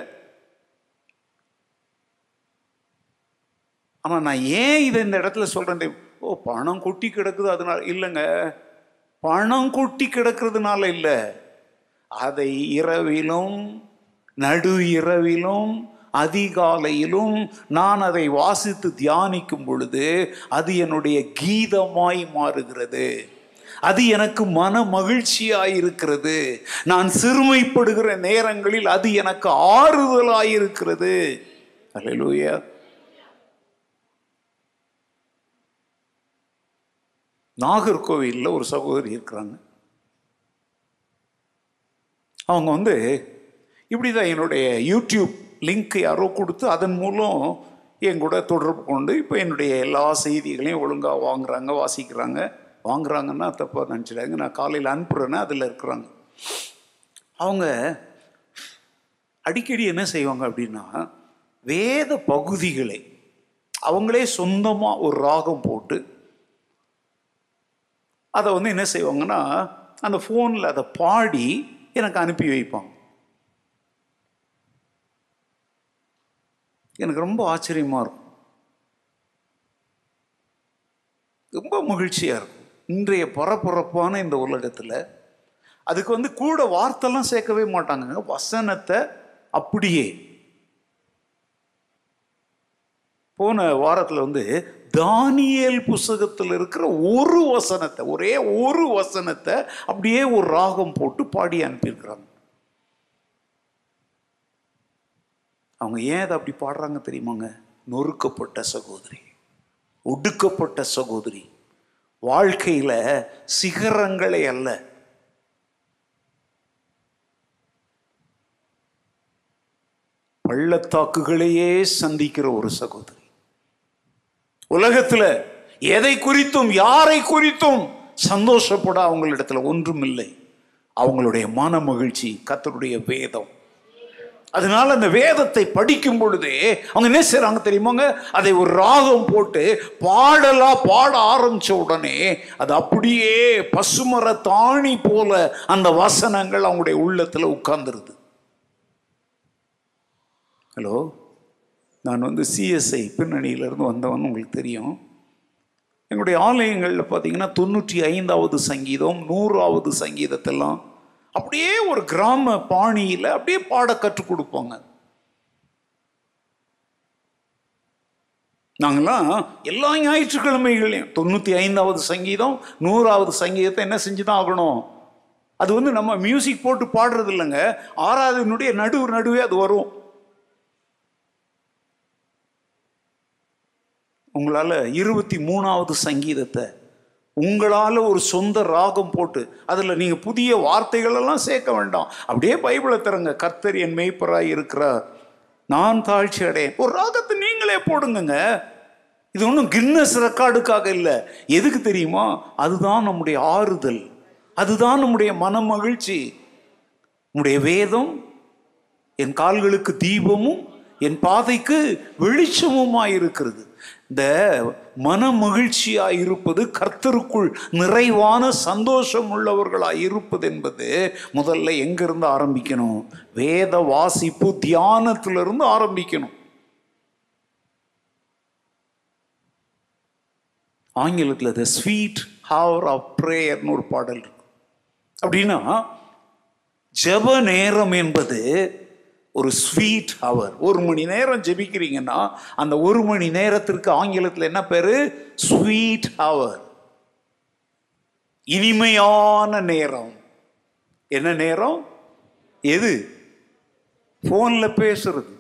ஆனால் நான் ஏன் இதை இந்த இடத்துல சொல்கிறேன் ஓ பணம் கொட்டி கிடக்குது அதனால இல்லைங்க. பணம் கொட்டி கிடக்கிறதுனால இல்லை. அதை இரவிலும் நடு இரவிலும் அதிகாலையிலும் நான் அதை வாசித்து தியானிக்கும் பொழுது அது என்னுடைய கீதமாய் மாறுகிறது. அது எனக்கு மன மகிழ்ச்சியாய் இருக்கிறது. நான் சிறுமைப்படுகிற நேரங்களில் அது எனக்கு ஆறுதலாய் இருக்கிறது. அல்லேலூயா. நாகர்கோவிலில் ஒரு சகோதரி இருக்கிறாங்க. அவங்க வந்து இப்படி தான் என்னுடைய யூடியூப் லிங்க் யாரோ கொடுத்து அதன் மூலம் என் கூட தொடர்பு கொண்டு இப்போ என்னுடைய எல்லா செய்திகளையும் ஒழுங்காக வாங்குறாங்க வாசிக்கிறாங்க. வாங்குறாங்கன்னா தப்பாக நினச்சிடாங்க நான் காலையில் அனுப்புகிறேன்னா அதில் இருக்கிறாங்க. அவங்க அடிக்கடி என்ன செய்வாங்க அப்படின்னா வேத பகுதிகளை அவங்களே சொந்தமாக ஒரு ராகம் போட்டு அதை வந்து என்ன செய்வாங்கன்னா அந்த ஃபோனில் அதை பாடி எனக்கு அனுப்பி வைப்பாங்க. எனக்கு ரொம்ப ஆச்சரியமாக இருக்கும். ரொம்ப மகிழ்ச்சியாக இருக்கும். இன்றைய பரபரப்பான இந்த உலகத்தில் அதுக்கு வந்து கூட வார்த்தைலாம் சேர்க்கவே மாட்டாங்க. வசனத்தை அப்படியே. போன வாரத்தில் வந்து தானியல் புஸ்தகத்தில் இருக்கிற ஒரு வசனத்தை ஒரே ஒரு வசனத்தை அப்படியே ஒரு ராகம் போட்டு பாடி அனுப்பியிருக்கிறாங்க. அவங்க ஏன் அதை அப்படி பாடுறாங்க தெரியுமாங்க? நொறுக்கப்பட்ட சகோதரி ஒடுக்கப்பட்ட சகோதரி. வாழ்க்கையில் சிகரங்களை அல்ல. பள்ளத்தாக்குகளையே சந்திக்கிற ஒரு சகோதரி. உலகத்தில் எதை குறித்தும் யாரை குறித்தும் சந்தோஷப்பட அவங்களிடத்துல ஒன்றும் இல்லை அவங்களுடைய மன மகிழ்ச்சி கத்தருடைய வேதம். அதனால அந்த வேதத்தை படிக்கும் பொழுதே அவங்க என்ன செய்றாங்க தெரியுமாங்க? அதை ஒரு ராகம் போட்டு பாடலா பாட ஆரம்பிச்ச உடனே அது அப்படியே பசுமர தாணி போல அந்த வசனங்கள் அவங்களுடைய உள்ளத்துல உட்கார்ந்துருது. ஹலோ? நான் வந்து சிஎஸ்ஐ பின்னணியிலேருந்து வந்தவன் உங்களுக்கு தெரியும். எங்களுடைய ஆலயங்களில் பார்த்தீங்கன்னா தொண்ணூற்றி ஐந்தாவது சங்கீதம் நூறாவது சங்கீதத்தெல்லாம் அப்படியே ஒரு கிராம பாணியில் அப்படியே பாட கற்றுக் கொடுப்பாங்க. நாங்கெல்லாம் எல்லா ஞாயிற்றுக்கிழமைகளையும் தொண்ணூற்றி ஐந்தாவது சங்கீதம் நூறாவது சங்கீதத்தை என்ன செஞ்சு தான் ஆகணும்? அது வந்து நம்ம மியூசிக் போட்டு பாடுறது இல்லைங்க. ஆறாவதுனுடைய நடுவு நடுவே அது வரும். உங்களால் இருபத்தி மூணாவது சங்கீதத்தை உங்களால் ஒரு சொந்த ராகம் போட்டு அதில் நீங்கள் புதிய வார்த்தைகளெல்லாம் சேர்க்க வேண்டாம். அப்படியே பைபிளை தரங்க கர்த்தர் என் மெய்ப்பராக இருக்கிறார். நான் தாழ்ச்சி அடையேன். ஒரு ராகத்தை நீங்களே போடுங்கங்க. இது ஒன்றும் கின்னஸ் ரெக்கார்டுக்காக இல்லை. எதுக்கு தெரியுமா? அதுதான் நம்முடைய ஆறுதல். அதுதான் நம்முடைய மன மகிழ்ச்சி நம்முடைய வேதம் என் கால்களுக்கு தீபமும் என் பாதைக்கு வெளிச்சமுமாயிருக்கிறது. இந்த மன மகிழ்ச்சியாய் இருப்பது கர்த்தருக்குள் நிறைவான சந்தோஷம் உள்ளவர்களாய் இருப்பது என்பது முதல்ல எங்கிருந்து ஆரம்பிக்கணும்? வேத வாசிப்பு தியானத்திலிருந்து ஆரம்பிக்கணும். ஆங்கிலத்தில் த ஸ்வீட் ஹவர் ஆஃப் ப்ரேயர்னு ஒரு பாடல் இருக்கு. அப்படின்னா ஜப நேரம் என்பது ஒரு ஸ்வீட் ஹவர் ஒரு மணி நேரம் ஜெபிக்கிறீங்கன்னா அந்த ஒரு மணி நேரத்திற்கு ஆங்கிலத்தில் என்ன பேர்? ஸ்வீட் ஹவர் இனிமையான நேரம். என்ன நேரம்? எது? ஃபோனில் பேசுறது.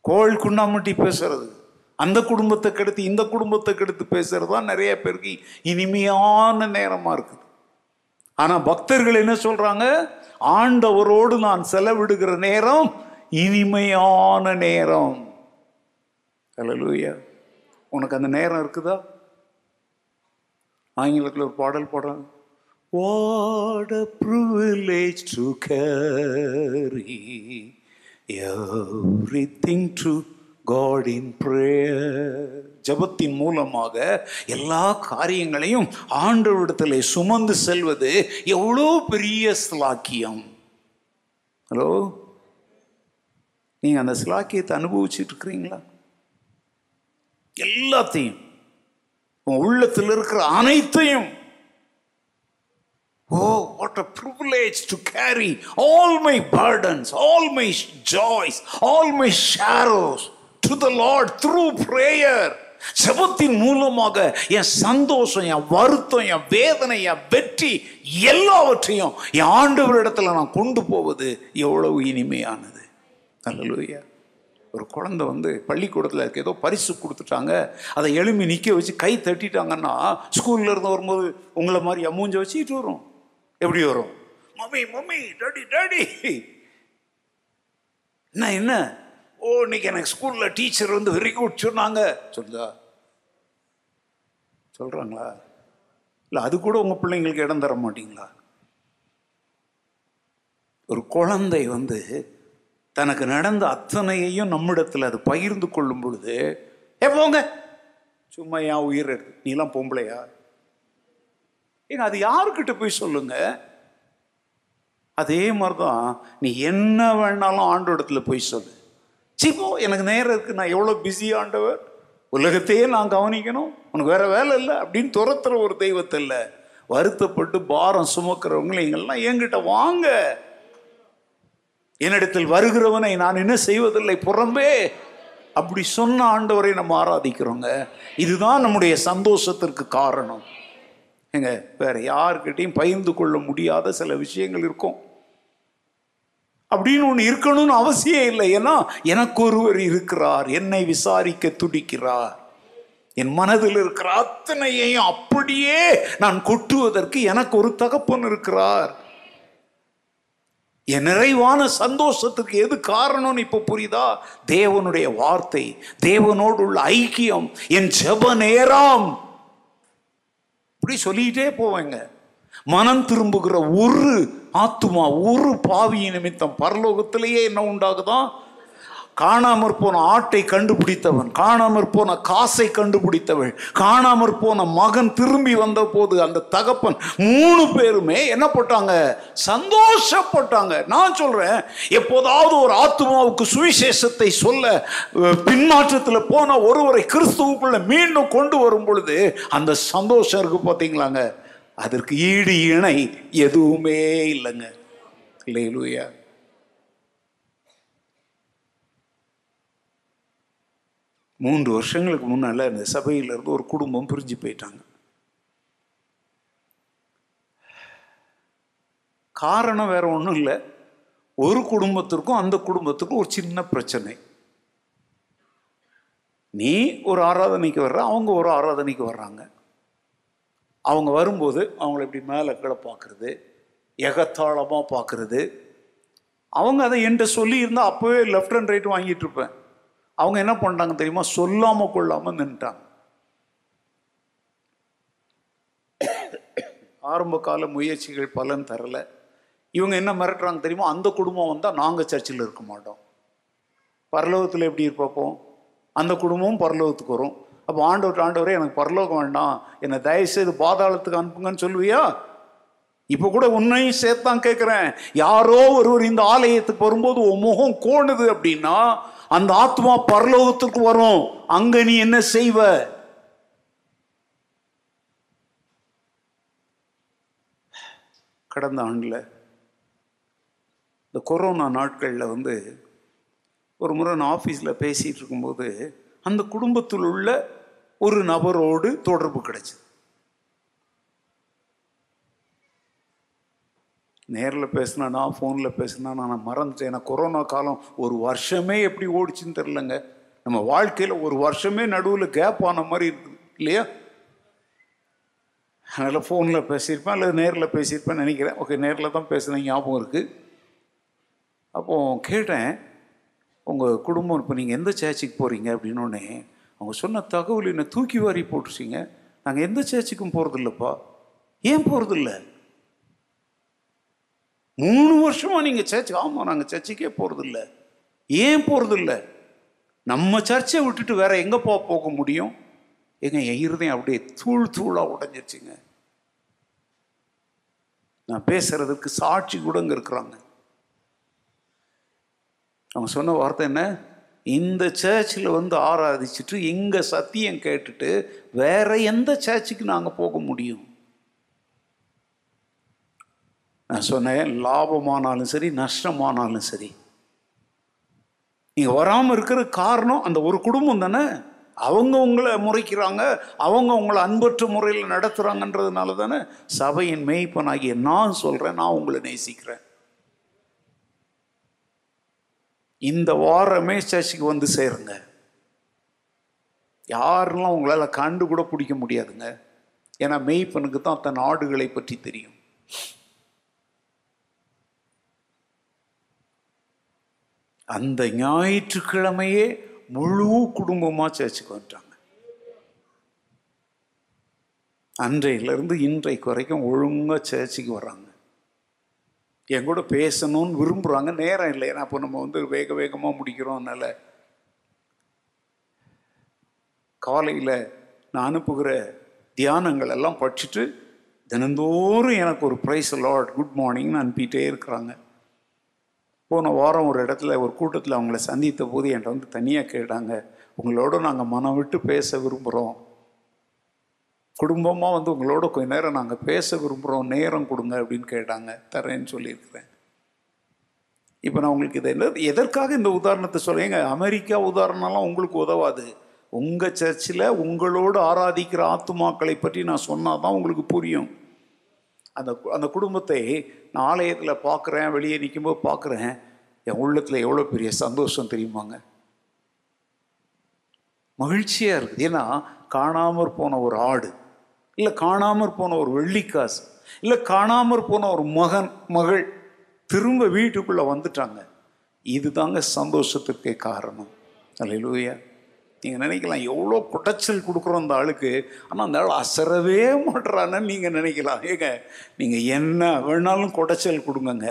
கோல் குண்டாமட்டி பேசுறது. அந்த குடும்பத்தை கெடுத்து இந்த குடும்பத்தை கெடுத்து பேசுறது தான் நிறைய பேருக்கு இனிமையான நேரமாக இருக்குது. ஆனால் பக்தர்கள் என்ன சொல்கிறாங்க ஆண்டவரோடு நான் செலவிடுகிற நேரம் இனிமையான நேரம். ஹalleluya உனக்கு அந்த நேரம் இருக்குதா? ஆங்கிலத்தில் ஒரு பாடல் போடுறாங்க. What a privilege to carry everything to God in prayer. ஜெபத்தின் மூலமாக எல்லா காரியங்களையும் ஆண்டவரிடத்தில் சுமந்து செல்வது எவ்வளோ பெரிய ஸ்லாக்கியம் ஹலோ நீங்கள் அந்த ஸ்லாக்கியத்தை அனுபவிச்சுட்டு இருக்கிறீங்களா? எல்லாத்தையும். உன் உள்ளத்தில் இருக்கிற அனைத்தையும். ஓ what a privilege to carry all my burdens all my joys all my sorrows to the Lord through prayer ஜெபத்தின் மூலமாக என் சந்தோஷம் என் வருத்தம் என் வேதனை என் வெற்றி எல்லாவற்றையும் என் ஆண்டவரிடத்துல நான் கொண்டு போவது எவ்வளவு இனிமையானது. அல்லலுயா. ஒரு குழந்தை வந்து பள்ளிக்கூடத்தில் இருக்க ஏதோ பரிசு கொடுத்துட்டாங்க. அதை எழுமி நிற்க வச்சு கை தட்டிட்டாங்கன்னா ஸ்கூல்ல இருந்து வரும்போது உங்களை மாதிரி மூஞ்ச வச்சுக்கிட்டு வரும். எப்படி வரும்? Mummy mummy daddy daddy. என்ன என்ன? ஓ இன்னைக்கு எனக்கு ஸ்கூலில் டீச்சர் வந்து வெரி குட் சொன்னாங்க. சொல்லுதா? சொல்கிறாங்களா இல்லை அது கூட உங்கள் பிள்ளைங்களுக்கு இடம் தர மாட்டீங்களா? ஒரு குழந்தை வந்து தனக்கு நடந்த அத்தனையையும் நம்மிடத்தில் அது பகிர்ந்து கொள்ளும் பொழுது ஏ போங்க. சும்மா ஏன் உயிர் எடுத்து நீலாம் பொம்பளையா? ஏங்க அது யாருக்கிட்ட போய் சொல்லுங்க? அதே மாதிரி தான் நீ என்ன வேணாலும் ஆண்டோடத்துல போய் சொல்லு. சிப்போ எனக்கு நேரம் இருக்கு நான் எவ்வளோ பிஸி ஆண்டவர்? உலகத்தையே நான் கவனிக்கணும். உனக்கு வேற வேலை இல்லை அப்படின்னு துரத்துற ஒரு தெய்வத்தை இல்லை. வருத்தப்பட்டு பாரம் சுமக்கிறவங்களை எங்கெல்லாம் என்கிட்ட வாங்க. என்னிடத்தில் வருகிறவனை நான் என்ன செய்வதில்லை புறம்பே. அப்படி சொன்ன ஆண்டவரை நம்ம ஆராதிக்கிறோங்க. இதுதான் நம்முடைய சந்தோஷத்திற்கு காரணம். ஏங்க வேற யாருக்கிட்டையும் பகிர்ந்து கொள்ள முடியாத சில விஷயங்கள் இருக்கும். அப்படின்னு ஒன்று இருக்கணும்னு அவசியம் இல்லை. ஏன்னா எனக்கு ஒருவர் இருக்கிறார். என்னை விசாரிக்க துடிக்கிறார். என் மனதில் இருக்கிற அத்தனையையும் அப்படியே நான் கொட்டுவதற்கு எனக்கு ஒரு தகப்பன் இருக்கிறார். என் நிறைவான சந்தோஷத்துக்கு எது காரணம்னு இப்போ புரியுதா? தேவனுடைய வார்த்தை தேவனோடு உள்ள ஐக்கியம் என் ஜப நேரம். இப்படி சொல்லிட்டே போவேங்க. மனம் திரும்புகிற ஒரு ஆத்துமா ஒரு பாவியின் நிமித்தம் பரலோகத்திலேயே என்ன உண்டாகுதான் காணாமற் போன ஆட்டை கண்டுபிடித்தவன் காணாமற் போன காசை கண்டுபிடித்தவள் காணாமற் போன மகன் திரும்பி வந்த போது அந்த தகப்பன் மூணு பேருமே என்ன போட்டாங்க? சந்தோஷப்பட்டாங்க. நான் சொல்றேன் எப்போதாவது ஒரு ஆத்மாவுக்கு சுவிசேஷத்தை சொல்ல பின்மாற்றத்தில் போன ஒருவரை கிறிஸ்துவுக்குள்ள மீண்டும் கொண்டு வரும் பொழுது அந்த சந்தோஷம் இருக்கு பார்த்தீங்களாங்க அதற்கு ஈடு இணை எதுவுமே இல்லைங்க. இல்லையிலூயா மூன்று வருஷங்களுக்கு முன்னால இந்த சபையில இருந்து ஒரு குடும்பம் பிரிஞ்சு போயிட்டாங்க. காரணம் வேற ஒன்றும் இல்லை. ஒரு குடும்பத்திற்கும் அந்த குடும்பத்துக்கும் ஒரு சின்ன பிரச்சனை. நீ ஒரு ஆராதனைக்கு வர்ற அவங்க ஒரு ஆராதனைக்கு வர்றாங்க. அவங்க வரும்போது அவங்கள இப்படி மேலே கீழே பார்க்குறது எகத்தாளமாக பார்க்குறது அவங்க அதை என்கிட்ட சொல்லியிருந்தால் அப்போவே லெஃப்ட் அண்ட் ரைட் வாங்கிட்டு இருப்பேன். அவங்க என்ன பண்ணிட்டாங்க தெரியுமா? சொல்லாமல் கொள்ளாமல் நின்றுட்டாங்க ஆரம்ப கால முயற்சிகள் பலன் தரல. இவங்க என்ன மிரட்டுறாங்க தெரியுமா? அந்த குடும்பம் வந்தால் நாங்கள் சர்ச்சில் இருக்க மாட்டோம். பரலோகத்தில் எப்படி இருப்போம்? அந்த குடும்பமும் பரலோகத்துக்கு வரும். அப்போ ஆண்டவர் ஆண்டவரே எனக்கு பரலோகம் வேண்டாம். என்னை தயவுசெய்து பாதாளத்துக்கு அனுப்புங்கன்னு சொல்லுவியா? இப்போ கூட உன்னையும் சேர்த்தான் கேட்குறேன் யாரோ ஒருவர் இந்த ஆலயத்துக்கு வரும்போது உன் முகம் கோணுது அப்படின்னா அந்த ஆத்மா பரலோகத்துக்கு வரும். அங்க நீ என்ன செய்வ? கடந்த ஆண்டில் இந்த கொரோனா நாட்களில் வந்து ஒரு முறை நான் ஆஃபீஸில் பேசிகிட்டு இருக்கும்போது அந்த குடும்பத்தில் உள்ள ஒரு நபரோடு தொடர்பு கிடைச்சது. நேரில் பேசினா நான் ஃபோனில் பேசினா நான் மறந்துட்டேன். ஏன்னா கொரோனா காலம் ஒரு வருஷமே எப்படி ஓடிச்சுன்னு தெரிலங்க நம்ம வாழ்க்கையில் ஒரு வருஷமே நடுவில் கேப் ஆன மாதிரி இருக்குது இல்லையா? அதனால் ஃபோனில் பேசியிருப்பேன் அல்லது நேரில் பேசியிருப்பேன் நினைக்கிறேன். ஓகே நேரில் தான் பேசுனேன் ஞாபகம் இருக்குது அப்போது கேட்டேன் உங்கள் குடும்பம் இப்போ நீங்கள் எந்த சேர்ச்சுக்கு போகிறீங்க அப்படின்னோடனே அவங்க சொன்ன தகவல் என்னை தூக்கி வாரி போட்டுச்சிங்க நாங்கள் எந்த சேர்ச்சிக்கும் போகிறதில்லப்பா ஏன் போகிறதில்ல மூணு வருஷமாக நீங்கள் சர்ச்சு ஆமாம் நாங்கள் சர்ச்சுக்கே போகிறதில்ல ஏன் போகிறதில்ல நம்ம சர்ச்சை விட்டுட்டு வேற எங்கே போ போக முடியும்? எங்க என் இருதயம் அப்படியே தூள் தூளாக உடஞ்சிருச்சுங்க. நான் பேசுறதுக்கு சாட்சி கூட இங்கே இருக்கிறாங்க. அவங்க சொன்ன வார்த்தை என்ன? இந்த சர்ச்சில் வந்து ஆராதிச்சுட்டு இங்கே சத்தியம் கேட்டுட்டு வேற எந்த சர்ச்சுக்கு நாங்கள் போக முடியும்? நான் சொன்னேன் லாபமானாலும் சரி நஷ்டமானாலும் சரி. நீங்கள் வராமல் இருக்கிற காரணம் அந்த ஒரு குடும்பம் தானே? அவங்க உங்களை முறைக்கிறாங்க அவங்க உங்களை அன்பற்ற முறையில் நடத்துகிறாங்கன்றதுனால தானே? சபையின் மேய்ப்பனாகிய நான் சொல்கிறேன் நான் உங்களை நேசிக்கிறேன். இந்த வாரமே சர்ச்சுக்கு வந்து சேருங்க. யாரெல்லாம் உங்களால் கண்டு கூட பிடிக்க முடியாதுங்க. ஏன்னா மெய்ப்பனுக்கு தான் தன் ஆடுகளை பற்றி தெரியும். அந்த ஞாயிற்றுக்கிழமையே முழு குடும்பமாக சர்ச்சுக்கு வந்துட்டாங்க. அன்றையிலிருந்து இன்றைக்கு வரைக்கும் ஒழுங்காக சர்ச்சுக்கு வர்றாங்க என் கூட பேசணும்னு விரும்புகிறாங்க நேரம் இல்லை. ஏன்னா அப்போ நம்ம வந்து வேக வேகமாக முடிக்கிறோம் அதனால். காலையில் நான் அனுப்புகிற தியானங்கள் எல்லாம் படிச்சுட்டு தினந்தோறும் எனக்கு ஒரு ப்ரைஸ் லார்ட் குட் மார்னிங்னு அனுப்பிட்டே இருக்கிறாங்க. போன வாரம் ஒரு இடத்துல ஒரு கூட்டத்தில் அவங்கள சந்தித்த போது என்கிட்ட வந்து தனியாக கேட்டாங்க. உங்களோட நாங்கள் மனம் விட்டு பேச விரும்புகிறோம் குடும்பமாக வந்து உங்களோட கொஞ்ச நேரம் நாங்கள் பேச விரும்புகிறோம் நேரம் கொடுங்க அப்படின்னு கேட்டாங்க. தரேன்னு சொல்லியிருக்கிறேன். இப்போ நான் உங்களுக்கு இதை என்ன எதற்காக இந்த உதாரணத்தை சொல்லுங்க அமெரிக்கா உதாரணம்லாம் உங்களுக்கு உதவாது. உங்கள் சர்ச்சில் உங்களோடு ஆராதிக்கிற ஆத்துமாக்களை பற்றி நான் சொன்னால் தான் உங்களுக்கு புரியும். அந்த அந்த குடும்பத்தை நான் ஆலயத்தில் பார்க்குறேன் வெளியே நிற்கும்போது பார்க்குறேன் என் உள்ளத்தில் எவ்வளோ பெரிய சந்தோஷம் தெரியுமாங்க? மகிழ்ச்சியாக இருக்குது. ஏன்னா காணாமற் போன ஒரு ஆடு. இல்லை காணாமற் போன ஒரு வெள்ளிக்காசு இல்லை காணாமற் போன ஒரு மகன் மகள் திரும்ப வீட்டுக்குள்ளே வந்துட்டாங்க. இதுதாங்க சந்தோஷத்துக்கே காரணம். அல்லையா நீங்கள் நினைக்கலாம் எவ்வளோ குடைச்சல் கொடுக்குறோம் அந்த ஆளுக்கு. ஆனால் அந்த ஆள் அசரவே மாட்டுறான்னு நீங்கள் நினைக்கலாம். ஏங்க நீங்கள் என்ன வேணாலும் குடைச்சல் கொடுங்கங்க.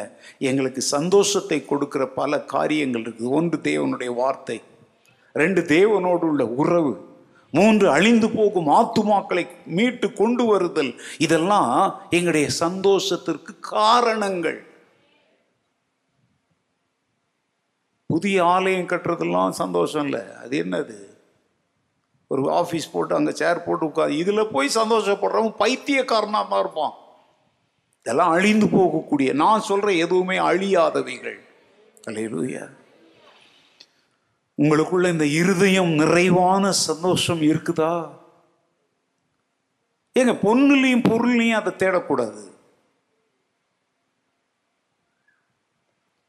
எங்களுக்கு சந்தோஷத்தை கொடுக்குற பல காரியங்கள் இருக்குது ஒன்று தேவனுடைய வார்த்தை ரெண்டு தேவனோடு உள்ள உறவு. மூன்று அழிந்து போகும் ஆத்துமாக்களை மீட்டு கொண்டு வருதல். இதெல்லாம் எங்களுடைய சந்தோஷத்திற்கு காரணங்கள். புதிய ஆலயம் கட்டுறதெல்லாம் சந்தோஷம் இல்லை. அது என்னது? ஒரு ஆஃபீஸ் போட்டு அங்கே சேர் போட்டு உட்காந்து இதில் போய் சந்தோஷப்படுறவன் பைத்தியக்காரனாக தான் இருப்பான். இதெல்லாம் அழிந்து போகக்கூடிய நான் சொல்கிற எதுவுமே அழியாதவைகள். அல்லையா உங்களுக்குள்ள இந்த இருதயம் நிறைவான சந்தோஷம் இருக்குதா? ஏங்க பொண்ணுலையும் பொருள்லையும் அதை தேடக்கூடாது.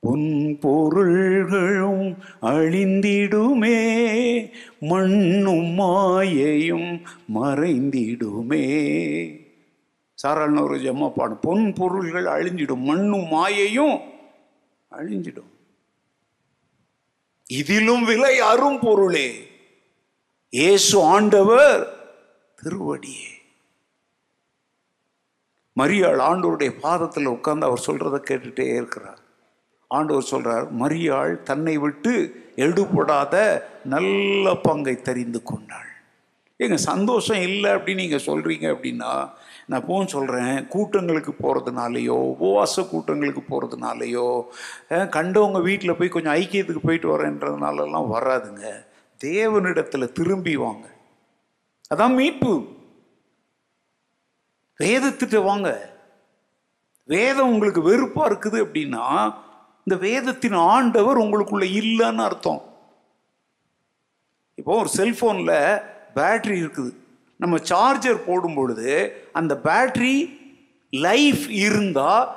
பொன் பொருள்களும் அழிந்திடுமே மண்ணும் மாயையும் மறைந்திடுமே. சாராளன ஒரு ஜம்மா பாடும் பொன் பொருள்கள் அழிஞ்சிடும் மண்ணும் மாயையும் அழிஞ்சிடும். இதிலும் விலை அரும் பொருளே இயேசு ஆண்டவர் திருவடியே. மரியாள் ஆண்டவருடைய பாதத்தில் உட்கார்ந்து அவர் சொல்றதை கேட்டுட்டே இருக்கிறார். ஆண்டவர் சொல்றார் மரியாள் தன்னை விட்டு எடுபடாத நல்ல பங்கை தெரிந்து கொண்டாள். ஏங்க சந்தோஷம் இல்லை அப்படின்னு நீங்கள் சொல்கிறீங்க அப்படின்னா நான் இப்போவும் சொல்கிறேன் கூட்டங்களுக்கு போகிறதுனாலையோ உபவாச கூட்டங்களுக்கு போகிறதுனாலையோ கண்டவங்க வீட்டில் போய் கொஞ்சம் ஐக்கியத்துக்கு போயிட்டு வரேன்றதுனாலலாம் வராதுங்க. தேவனிடத்தில் திரும்பி வாங்க. அதான் மீட்பு. வேதத்திட்ட வாங்க. வேதம் உங்களுக்கு வெறுப்பாக இருக்குது அப்படின்னா இந்த வேதத்தின் ஆண்டவர் உங்களுக்குள்ள இல்லைன்னு அர்த்தம். இப்போ ஒரு செல்ஃபோனில் பேட்ரி இருக்குது. நம்ம சார்ஜர் போடும் பொழுது அந்த பேட்ரி லைஃப் இருந்தால்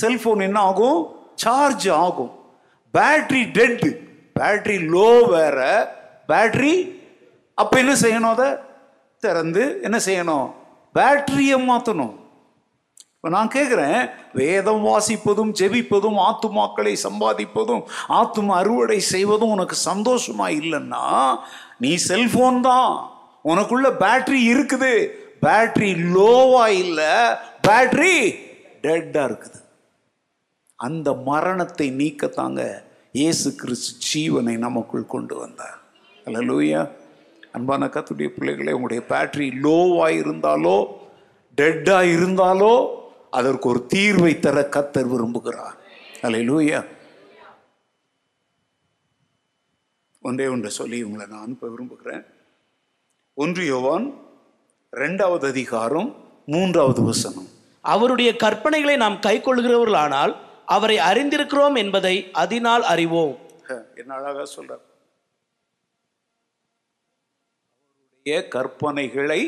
செல்ஃபோன் என்ன ஆகும்? சார்ஜ் ஆகும். பேட்ரி டெட் பேட்ரி லோ வேற. பேட்ரி அப்போ என்ன செய்யணும் அதை? திறந்து என்ன செய்யணும்? பேட்டரியை மாற்றணும் இப்போ நான் கேட்குறேன் வேதம் வாசிப்பதும் ஜெபிப்பதும் ஆத்துமாக்களை சம்பாதிப்பதும் ஆத்தும அறுவடை செய்வதும் உனக்கு சந்தோஷமா இல்லைன்னா நீ செல்ஃபோன் தான். உனக்குள்ள பேட்டரி இருக்குது. பேட்டரி லோவா இல்லை. பேட்டரி டெட்டா இருக்குது. அந்த மரணத்தை நீக்கத்தாங்க இயேசு கிறிஸ்து ஜீவனை நமக்குள் கொண்டு வந்தார். அல்ல லூயா அன்பான கத்துடைய பிள்ளைகளே உங்களுடைய பேட்டரி லோவாக இருந்தாலோ டெட்டாக இருந்தாலோ அதற்கு ஒரு தீர்வை தர கத்தர் விரும்புகிறார். அல்லேலூயா ஒன்றே ஒன்றை சொல்லி உங்களை நான் அனுப்ப விரும்புகிறேன். ஒன்று யோவான் ரெண்டாவது அதிகாரம் மூன்றாவது வசனம். அவருடைய கற்பனைகளை நாம் கைக்கொள்கிறவர்களானால் அவரை அறிந்திருக்கிறோம் என்பதை அதனால் அறிவோம். என்ன அழகா சொல்றார். அவருடைய கற்பனைகளை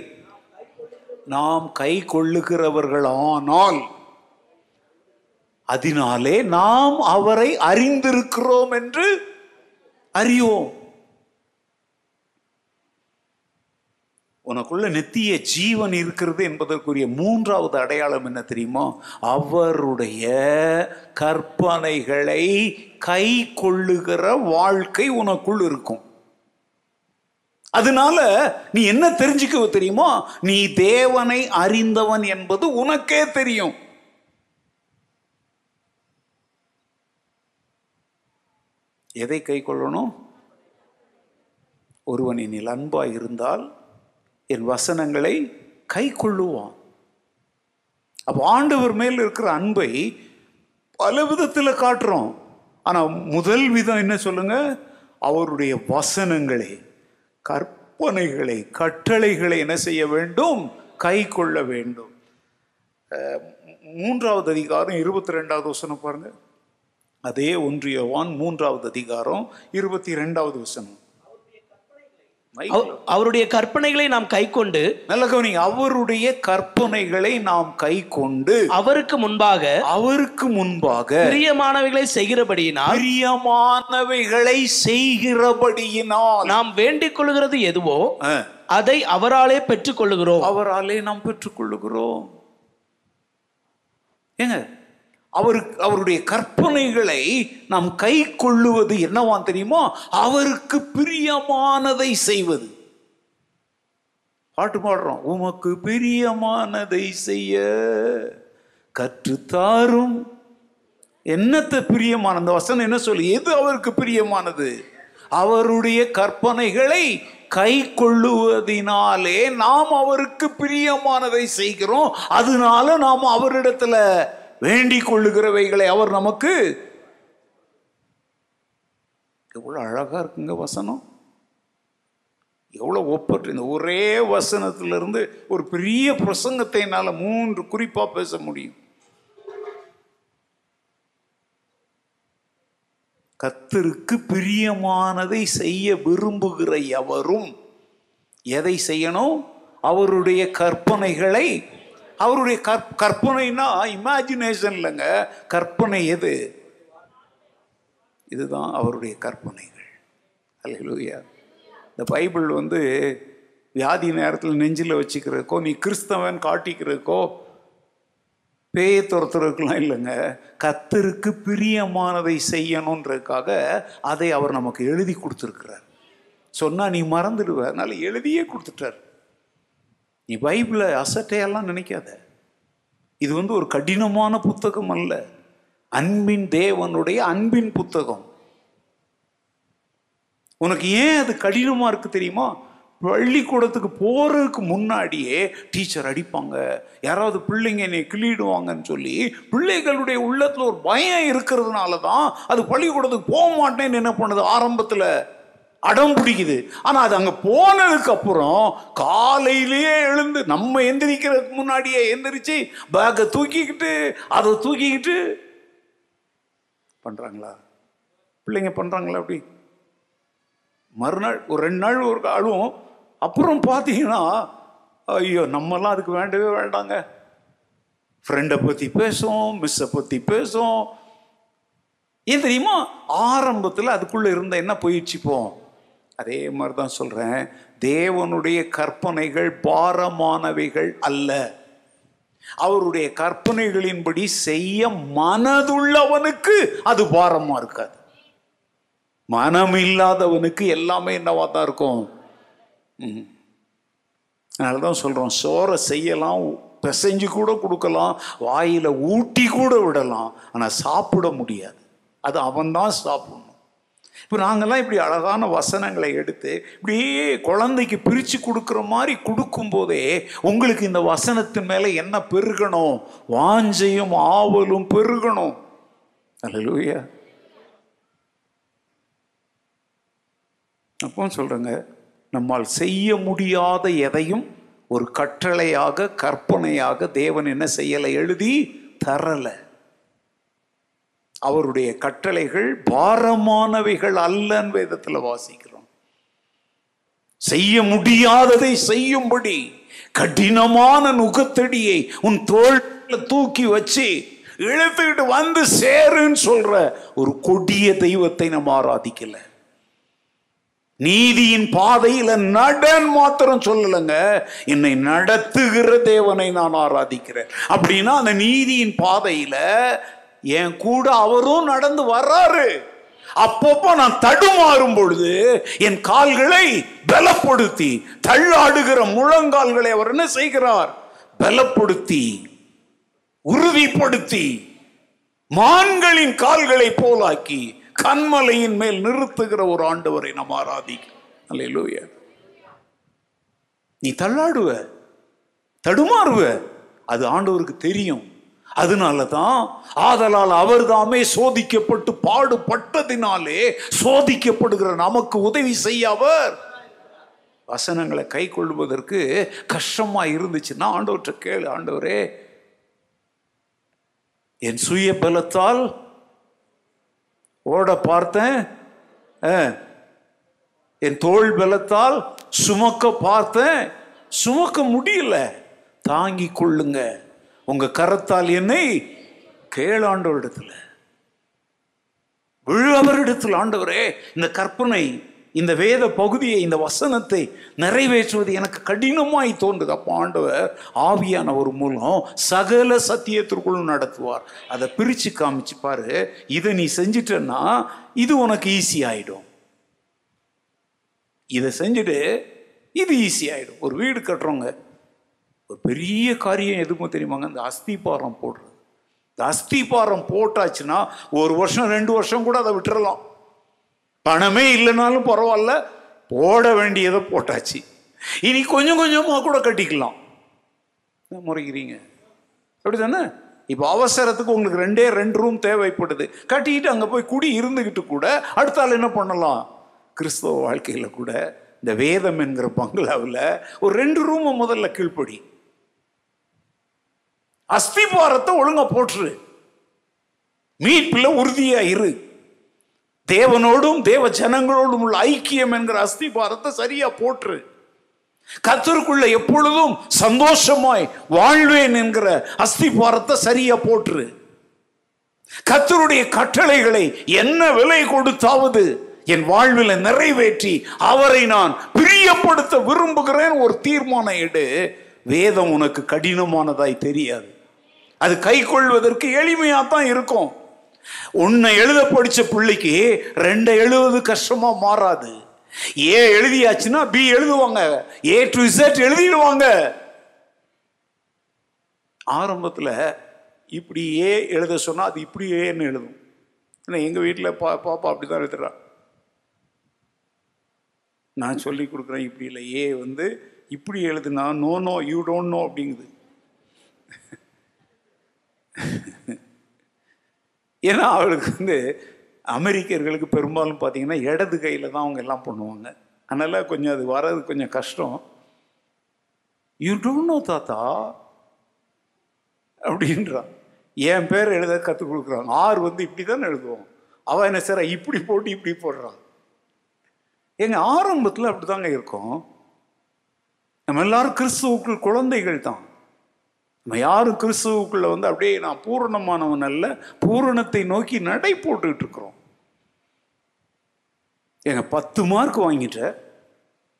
நாம் கை கொள்ளுகிறவர்களானால் அதனாலே நாம் அவரை அறிந்திருக்கிறோம் என்று அறியோம் உனக்குள்ள நித்திய ஜீவன் இருக்கிறது என்பதற்குரிய மூன்றாவது அடையாளம் என்ன தெரியுமா? அவருடைய கற்பனைகளை கை கொள்ளுகிற வாழ்க்கை உனக்குள் இருக்கும். அதனால நீ என்ன தெரிஞ்சுக்க தெரியுமா? நீ தேவனை அறிந்தவன் என்பது உனக்கே தெரியும். எதை கை கொள்ளணும்? ஒருவன் என்னில் அன்பாய் இருந்தால் என் வசனங்களை கை கொள்ளுவான் அப்போ ஆண்டவர் மேல் இருக்கிற அன்பை பல விதத்தில் காட்டுறோம். ஆனால் முதல் விதம் என்ன சொல்லுங்க? அவருடைய வசனங்களை கற்பனைகளை கட்டளைகளை என்ன செய்ய வேண்டும்? கை கொள்ள வேண்டும் மூன்றாவது அதிகாரம் இருபத்தி ரெண்டாவது வசனம் பாருங்க. அதே ஒன்றியவான் மூன்றாவது அதிகாரம் இருபத்தி ரெண்டாவது வசனம். அவருடைய கற்பனைகளை நாம் கைக்கொண்டு நல்ல கவனிங்க அவருடைய கற்பனைகளை நாம் கை கொண்டு அவருக்கு முன்பாக அவருக்கு முன்பாக பிரியமானவைகளை செய்கிறபடியினால் பிரியமானவைகளை செய்கிறபடியினால் நாம் வேண்டிக் கொள்கிறது எதுவோ அதை அவராலே பெற்றுக்கொள்ளுகிறோம் அவராலே நாம் பெற்றுக்கொள்ளுகிறோம் ஏங்க அவருக்கு அவருடைய கற்பனைகளை நாம் கை கொள்ளுவது என்னவான் தெரியுமோ? அவருக்கு பிரியமானதை செய்வது. பாட்டு பாடுறோம். உமக்கு பிரியமானதை செய்ய கற்றுத்தாரும். என்னத்தை பிரியமான அந்த வசனம் என்ன சொல்லு? எது அவருக்கு பிரியமானது? அவருடைய கற்பனைகளை கை கொள்ளுவதினாலே நாம் அவருக்கு பிரியமானதை செய்கிறோம். அதனால நாம் அவரிடத்துல வேண்டிக் கொள்ளுகிறவைகளை அவர் நமக்கு எவ்வளோ அழகாக இருக்குங்க வசனம். எவ்வளோ ஒப்பற்று இந்த ஒரே வசனத்திலிருந்து ஒரு பெரிய பிரசங்கத்தை என்னால் மூன்று குறிப்பாக பேச முடியும். கத்தருக்கு பிரியமானதை செய்ய விரும்புகிற எவரும் எதை செய்யணும்? அவருடைய கற்பனைகளை அவருடைய கற் கற்பனைனா இமேஜினேஷன் இல்லைங்க. கற்பனை எது? இதுதான் அவருடைய கற்பனைகள். அல்லேலூயா இந்த பைபிள் வந்து வியாதி நேரத்தில் நெஞ்சில் வச்சுக்கிறதுக்கோ நீ கிறிஸ்தவன் காட்டிக்கிறதுக்கோ பேய துரத்துறதுக்கெல்லாம் இல்லைங்க. கத்தருக்கு பிரியமானதை செய்யணுன்றதுக்காக அதை அவர் நமக்கு எழுதி கொடுத்துருக்கிறார். சொன்னால் நீ மறந்துடுவ. அதனால் எழுதியே கொடுத்துட்டார். நீ பைபிளை அசட்டையெல்லாம் நினைக்காத. இது வந்து ஒரு கடினமான புத்தகம் அல்ல. அன்பின் தேவனுடைய அன்பின் புத்தகம். உனக்கு ஏன் அது கடினமாக இருக்கு தெரியுமா? பள்ளிக்கூடத்துக்கு போகிறதுக்கு முன்னாடியே டீச்சர் அடிப்பாங்க. யாராவது பிள்ளைங்க என்னை கிளியிடுவாங்கன்னு சொல்லி பிள்ளைகளுடைய உள்ளத்தில் ஒரு பயம் இருக்கிறதுனால தான் அது பள்ளிக்கூடத்துக்கு போக மாட்டேன்னு என்ன பண்ணுது ஆரம்பத்தில்? அடம் பிடிக்குது. ஆனால் அது அங்கே போனதுக்கு அப்புறம் காலையிலேயே எழுந்து நம்ம எந்திரிக்கிறதுக்கு முன்னாடியே எந்திரிச்சு பேக்கை தூக்கிக்கிட்டு அதை தூக்கிக்கிட்டு பண்ணுறாங்களா பிள்ளைங்க பண்ணுறாங்களா அப்படி? மறுநாள் ஒரு ரெண்டு நாள் ஒரு அழுவும் அப்புறம் பார்த்தீங்கன்னா ஐயோ நம்மெல்லாம் அதுக்கு வேண்டவே வேண்டாங்க. ஃப்ரெண்டை பற்றி பேசும் மிஸ்ஸை பற்றி பேசும். ஏன் தெரியுமா? ஆரம்பத்தில் அதுக்குள்ளே இருந்த என்ன போயிடுச்சு இப்போ? அதே மாதிரி தான் சொல்கிறேன் தேவனுடைய கற்பனைகள் பாரமானவைகள் அல்ல. அவருடைய கற்பனைகளின்படி செய்ய மனதுள்ளவனுக்கு அது பாரமாக இருக்காது. மனம் இல்லாதவனுக்கு எல்லாமே என்னவா தான் இருக்கும்? ம். அதனால தான் சொல்கிறோம் சோறை செய்யலாம் பிசைஞ்சு கூட கொடுக்கலாம் வாயில் ஊட்டி கூட விடலாம் ஆனால் சாப்பிட முடியாது. அது அவன்தான் சாப்பிடணும். இப்போ நாங்கள்லாம் இப்படி அழகான வசனங்களை எடுத்து இப்படியே குழந்தைக்கு பிரித்து கொடுக்குற மாதிரி கொடுக்கும்போதே உங்களுக்கு இந்த வசனத்தின் மேலே என்ன பெருகணும்? வாஞ்சையும் ஆவலும் பெருகணும். அல்லூயா அப்போ சொல்கிறேங்க நம்மால் செய்ய முடியாத எதையும் ஒரு கட்டளையாக கற்பனையாக தேவன் என்ன செய்யலை? எழுதி தரலை. அவருடைய கட்டளைகள் பாரமானவைகள் அல்லன்னு வேதத்தில் வாசிக்கிறோம். செய்ய முடியாததை செய்யும்படி கடினமான நுகத்தடியை உன் தோல்ல தூக்கி வச்சு இழுத்துக்கிட்டு வந்து சேருன்னு சொல்ற ஒரு கொடிய தெய்வத்தை நம்ம ஆராதிக்கல. நீதியின் பாதையில நடன் மாத்திரம் சொல்லலைங்க. என்னை நடத்துகிற தேவனை நான் ஆராதிக்கிறேன். அப்படின்னா அந்த நீதியின் பாதையில என் கூட அவரும் நடந்து வர்றாரு. அப்பப்போ நான் தடுமாறும் பொழுது என் கால்களை பலப்படுத்தி தள்ளாடுகிற முழங்கால்களை அவர் என்ன செய்கிறார்? பலப்படுத்தி உறுதிப்படுத்தி மான்களின் கால்களை போலாக்கி கண்மலையின் மேல் நிறுத்துகிற ஒரு ஆண்டவரை நாம் ஆராதிக்க நீ தள்ளாடுவ தடுமாறுவ அது ஆண்டவருக்கு தெரியும். அதனால தான் ஆதலால் அவர் தாமே சோதிக்கப்பட்டு பாடுபட்டதினாலே சோதிக்கப்படுகிற நமக்கு உதவி செய்ய அவர். வசனங்களை கை கொள்வதற்கு கஷ்டமா இருந்துச்சுன்னா ஆண்டவற்றை கேளு ஆண்டவரே. என் சுய பலத்தால் ஓட பார்த்தேன். ஆ. என் தோள் பலத்தால் சுமக்க பார்த்தேன். சுமக்க முடியல. தாங்கி கொள்ளுங்க. உங்க கரத்தால் என்னை கேளாண்டவரிடத்துல விழுவரிடத்தில் ஆண்டவரே இந்த கற்பனை இந்த வேத பகுதியை இந்த வசனத்தை நிறைவேற்றுவது எனக்கு கடினமாய் தோன்றுது. அப்போ ஆண்டவர் ஆவியானவர் மூலம் சகல சத்தியத்திற்குள்ளும் நடத்துவார். அதை பிரித்து காமிச்சு பாரு இதை நீ செஞ்சிட்டன்னா இது உனக்கு ஈஸி ஆயிடும். இதை செஞ்சுட்டு இது ஈஸி ஆயிடும். ஒரு வீடு கட்டுறவங்க ஒரு பெரிய காரியம் எதுவும் தெரியுமாங்க? இந்த அஸ்திபாரம் போடுறது. இந்த அஸ்திபாரம் போட்டாச்சுன்னா ஒரு வருஷம் ரெண்டு வருஷம் கூட அதை விட்டுறலாம். பணமே இல்லைனாலும் பரவாயில்ல போட வேண்டியதை போட்டாச்சு. இனி கொஞ்சம் கொஞ்சமாக கூட கட்டிக்கலாம். என்ன முறைக்கிறீங்க? அப்படி தானே இப்போ அவசரத்துக்கு உங்களுக்கு ரெண்டே ரெண்டு ரூம் தேவைப்படுது. கட்டிக்கிட்டு அங்கே போய் குடி இருந்துக்கிட்டு கூட அடுத்தால் என்ன பண்ணலாம்? கிறிஸ்தவ வாழ்க்கையில் கூட இந்த வேதம் என்கிற பங்களாவில் ஒரு ரெண்டு ரூமை முதல்ல கீழ்ப்படி. அஸ்திபாரத்தை ஒழுங்கா போட்டுரு. மீட்பில் உறுதியா இரு. தேவனோடும் தேவ ஜனங்களோடும் உள்ள ஐக்கியம் என்கிற அஸ்திபாரத்தை சரியா போட்டுரு. கத்தருக்குள்ள எப்பொழுதும் சந்தோஷமாய் வாழ்வேன் என்கிற அஸ்திபாரத்தை சரியா போட்டுரு. கத்தருடைய கட்டளைகளை என்ன விலை கொடுத்தாவது என் வாழ்வில் நிறைவேற்றி அவரை நான் பிரியப்படுத்த விரும்புகிறேன் ஒரு தீர்மானம் எடு. வேதம் உனக்கு கடினமானதாய் தெரியாது. அது கை கொள்வதற்கு எளிமையாக தான் இருக்கும். உன்னை எழுத படிச்ச பிள்ளைக்கு ரெண்டை எழுதுவது கஷ்டமா மாறாது. ஏ எழுதியாச்சுன்னா பி எழுதுவாங்க. ஏ டு இசட் எழுதிடுவாங்க. ஆரம்பத்தில் இப்படி ஏ எழுத சொன்னால் அது இப்படி ஏன்னு எழுதும். ஏன்னா எங்கள் வீட்டில் பா பாப்பா அப்படிதான் எழுதுறான் நான் சொல்லி கொடுக்குறேன் இப்படி இல்லை. ஏ வந்து இப்படி எழுதுனா no no you don't know அப்படிங்குது. ஏன்னா அவளுக்கு வந்து அமெரிக்கர்களுக்கு பெரும்பாலும் பார்த்தீங்கன்னா இடது கையில் தான் அவங்க எல்லாம் பண்ணுவாங்க. அதனால் கொஞ்சம் அது வர்றது கொஞ்சம் கஷ்டம். யூ டோன்ட் நோ தாத்தா அப்படின்றான் என் பேர் எழுத கற்றுக் கொடுக்குறாங்க ஆர் வந்து இப்படி தானே எழுதுவோம். அவன் என்ன சார் இப்படி போட்டு இப்படி போடுறான் எங்கள் ஆரம்பத்தில் அப்படிதாங்க இருக்கும். நம்ம எல்லாரும் கிறிஸ்துவுக்குள் குழந்தைகள் தான். நம்ம யாரும் கிறிஸ்துவுக்குள்ள வந்து அப்படியே நான் பூரணமானவன் அல்ல பூரணத்தை நோக்கி நடை போட்டுக்கிட்டு இருக்கிறோம். ஏங்க பத்து மார்க் வாங்கிட்ட.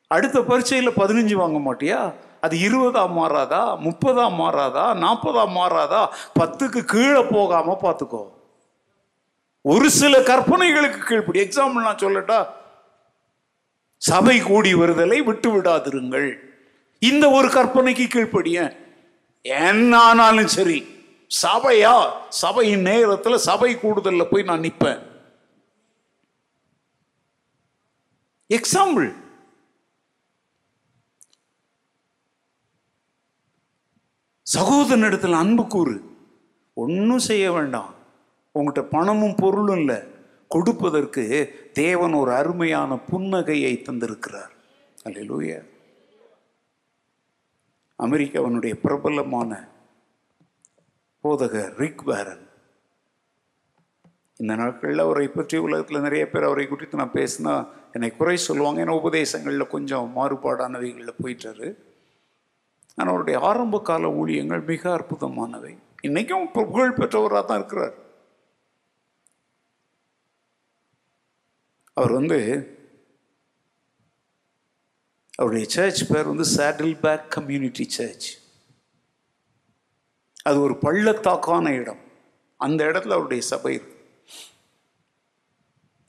அடுத்த பரீட்சையில் பதினஞ்சு வாங்க மாட்டியா? அது இருபதா மாறாதா? முப்பதா மாறாதா? நாற்பதா மாறாதா? பத்துக்கு கீழே போகாம பார்த்துக்கோ. ஒரு சில கற்பனைகளுக்கு கீழ்ப்படி எக்ஸாம்பிள் நான் சொல்லட்டா சபை கூடி வருதலை விட்டு விடாதிருங்கள். இந்த ஒரு கற்பனைக்கு கீழ்ப்படிய என்ன ஆனாலும் சரி. சபையா? சபையின் நேரத்தில் சபை கூடுதலில் போய் நான் நிற்பேன் எக்ஸாம்பிள் சகோதரனிடத்தில் அன்பு கூறு. ஒன்றும் செய்ய வேண்டாம். உங்கள்கிட்ட பணமும் பொருளும் இல்லை. கொடுப்பதற்கு தேவன் ஒரு அருமையான புன்னகையை தந்திருக்கிறார். அல்லேலூயா அமெரிக்காவினுடைய பிரபலமான போதகர் ரிக் பேரன். இந்த நாட்களில் அவரை பற்றி உலகத்தில் நிறைய பேர் அவரை குறித்து நான் பேசினா என்னை குறை சொல்லுவாங்க. ஏன்னா உபதேசங்களில் கொஞ்சம் மாறுபாடானவைகளில் போயிட்டாரு. ஆனால் அவருடைய ஆரம்ப கால ஊழியங்கள் மிக அற்புதமானவை. இன்றைக்கும் புகழ் பெற்றவராக தான் இருக்கிறார். அவர் வந்து அவருடைய சர்ச் பேர் வந்து சேடில் பேக் கம்யூனிட்டி சர்ச் அது ஒரு பள்ளத்தாக்கான இடம். அந்த இடத்துல அவருடைய சபை இருக்கு.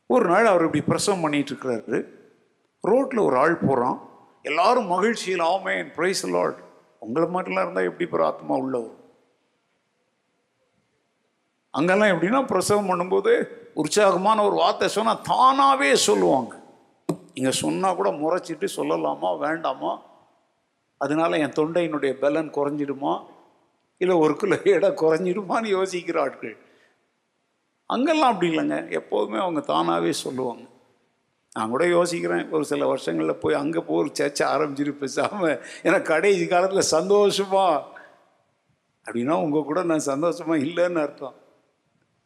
ஒரு நாள் அவர் இப்படி பிரசவம் பண்ணிட்டு இருக்கிறாரு. ரோட்டில் ஒரு ஆள் போகிறான் எல்லாரும் மகிழ்ச்சியில் ஆமேன் பிரைஸ் லார்ட் உங்களை மாதிரிலாம் இருந்தால் எப்படி பிற ஆத்மா உள்ள வரும்? அங்கெல்லாம் எப்படின்னா பிரசவம் பண்ணும்போது உற்சாகமான ஒரு வார்த்தை சொன்னால் தானாகவே சொல்லுவாங்க. இங்கே சொன்னால் கூட முறைச்சிட்டு சொல்லலாமா வேண்டாமா? அதனால என் தொண்டையினுடைய பலன் குறைஞ்சிடுமா? இல்லை ஒரு கிலோ எடை குறைஞ்சிடுமான்னு யோசிக்கிற ஆட்கள். அங்கெல்லாம் அப்படி இல்லைங்க. எப்போதுமே அவங்க தானாகவே சொல்லுவாங்க. நான் கூட யோசிக்கிறேன். ஒரு சில வருஷங்களில் போய் அங்கே போய் ஒரு சர்ச்சை ஆரம்பிச்சிட்டு பேசாமல் ஏன்னா கடைசி காலத்தில் சந்தோஷமா. அப்படின்னா உங்கள் கூட நான் சந்தோஷமாக இல்லைன்னு அர்த்தம்.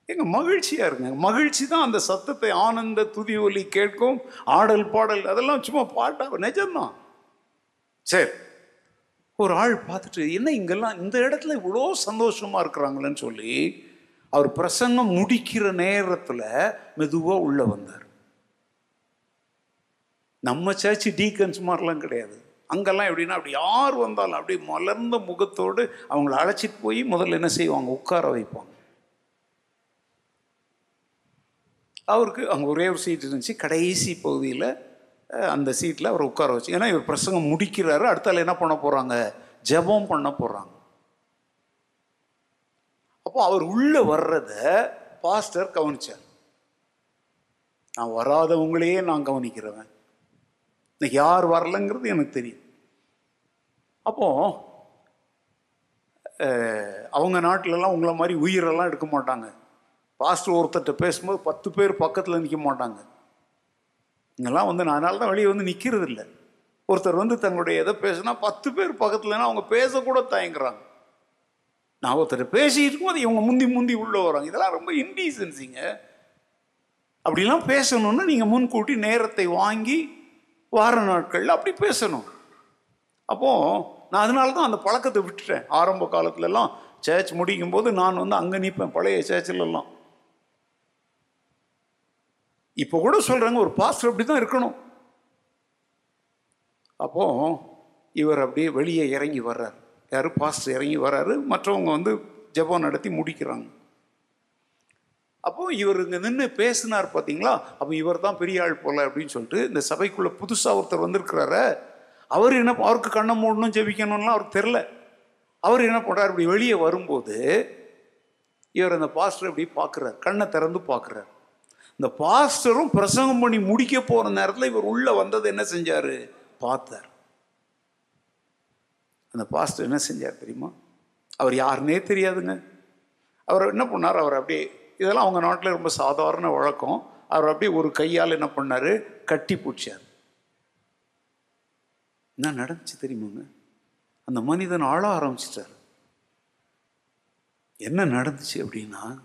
எங்க மகிழ்ச்சியா இருங்க. மகிழ்ச்சி தான் அந்த சத்தத்தை ஆனந்த துதி ஒலி கேட்கும். ஆடல் பாடல் அதெல்லாம் சும்மா பாட்டா? நிஜம்தான். சரி. ஒரு ஆள் பார்த்துட்டு என்ன இங்கெல்லாம் இந்த இடத்துல இவ்வளோ சந்தோஷமா இருக்கிறாங்களேன்னு சொல்லி அவர் பிரசங்கம் முடிக்கிற நேரத்தில் மெதுவாக உள்ள வந்தார். நம்ம சர்ச்சு டீக்கன்ஸ் மாதிரிலாம் கிடையாது. அங்கெல்லாம் எப்படின்னா அப்படி யார் வந்தாலும் அப்படியே மலர்ந்த முகத்தோடு அவங்கள அழைச்சிட்டு போய் முதல்ல என்ன செய்வாங்க? உட்கார வைப்பாங்க. அவருக்கு அங்கே ஒரே ஒரு சீட் இருந்துச்சு. கடைசி பகுதியில் அந்த சீட்டில் அவர் உட்கார வச்சு ஏன்னா இவர் பிரசங்கம் முடிக்கிறாரு அடுத்தால என்ன பண்ண போகிறாங்க ஜெபம் பண்ண போகிறாங்க அப்போ அவர் உள்ளே வர்றத பாஸ்டர் கவனிச்சார். நான் வராதவங்களையே நான் கவனிக்கிறவன். இன்னைக்கு யார் வரலங்கிறது எனக்கு தெரியும். அப்போ அவங்க நாட்டிலலாம் உங்களை மாதிரி உயிரெல்லாம் எடுக்க மாட்டாங்க. பாஸ்டர் ஒருத்தர்கிட்ட பேசும்போது பத்து பேர் பக்கத்தில் நிற்க மாட்டாங்க. இங்கெல்லாம் வந்து நான் அதனால தான் வெளியே வந்து நிற்கிறது இல்லை ஒருத்தர் வந்து தங்களுடைய எதை பேசுனா பத்து பேர் பக்கத்துலன்னா அவங்க பேசக்கூட தயங்குறாங்க. நான் ஒருத்தர் பேசிட்டு இருக்கும்போது இவங்க முந்தி முந்தி உள்ளே வராங்க. இதெல்லாம் ரொம்ப இன்டீசன்சிங்க அப்படிலாம் பேசணும்னா நீங்கள் முன்கூட்டி நேரத்தை வாங்கி வார நாட்களில் அப்படி பேசணும். அப்போது நான் அதனால தான் அந்த பழக்கத்தை விட்டுட்டேன். ஆரம்ப காலத்துலலாம் சேர்ச் முடிக்கும் போது நான் வந்து அங்கே நிற்பேன் பழைய சேர்ச்சிலெல்லாம் இப்போ கூட சொல்கிறாங்க ஒரு பாஸ்டர் அப்படி தான் இருக்கணும். அப்போ இவர் அப்படியே வெளியே இறங்கி வர்றார். யார் பாஸ்டர் இறங்கி வர்றாரு மற்றவங்க வந்து ஜெபம் நடத்தி முடிக்கிறாங்க. அப்போ இவர் இங்கே நின்று பேசினார் பார்த்தீங்களா அப்போ இவர் தான் பெரிய ஆள் போல அப்படின்னு சொல்லிட்டு இந்த சபைக்குள்ளே புதுசாக ஒருத்தர் வந்திருக்கிறாரு. அவர் என்ன அவருக்கு கண்ணை மூடணும் ஜெபிக்கணும்லாம் அவருக்கு தெரில அவர் என்ன பண்ணுறார் இப்படி வெளியே வரும்போது இவர் அந்த பாஸ்டர் இப்படி பார்க்குறார் கண்ணை திறந்து பார்க்குறார் இந்த பாஸ்டரும் பிரசங்கம் பண்ணி முடிக்க போகிற நேரத்தில் இவர் உள்ளே வந்தது என்ன செஞ்சார்? பார்த்தார். அந்த பாஸ்டர் என்ன செஞ்சார் தெரியுமா? அவர் யாருன்னே தெரியாதுங்க. அவர் என்ன பண்ணார்? அவர் அப்படியே இதெல்லாம் அவங்க நாட்டில் ரொம்ப சாதாரண வழக்கம். அவர் அப்படியே ஒரு கையால் என்ன பண்ணார்? கட்டி பிடிச்சார். என்ன நடந்துச்சு தெரியுமாங்க? அந்த மனிதன் ஆள ஆரம்பிச்சிட்டார். என்ன நடந்துச்சு அப்படின்னா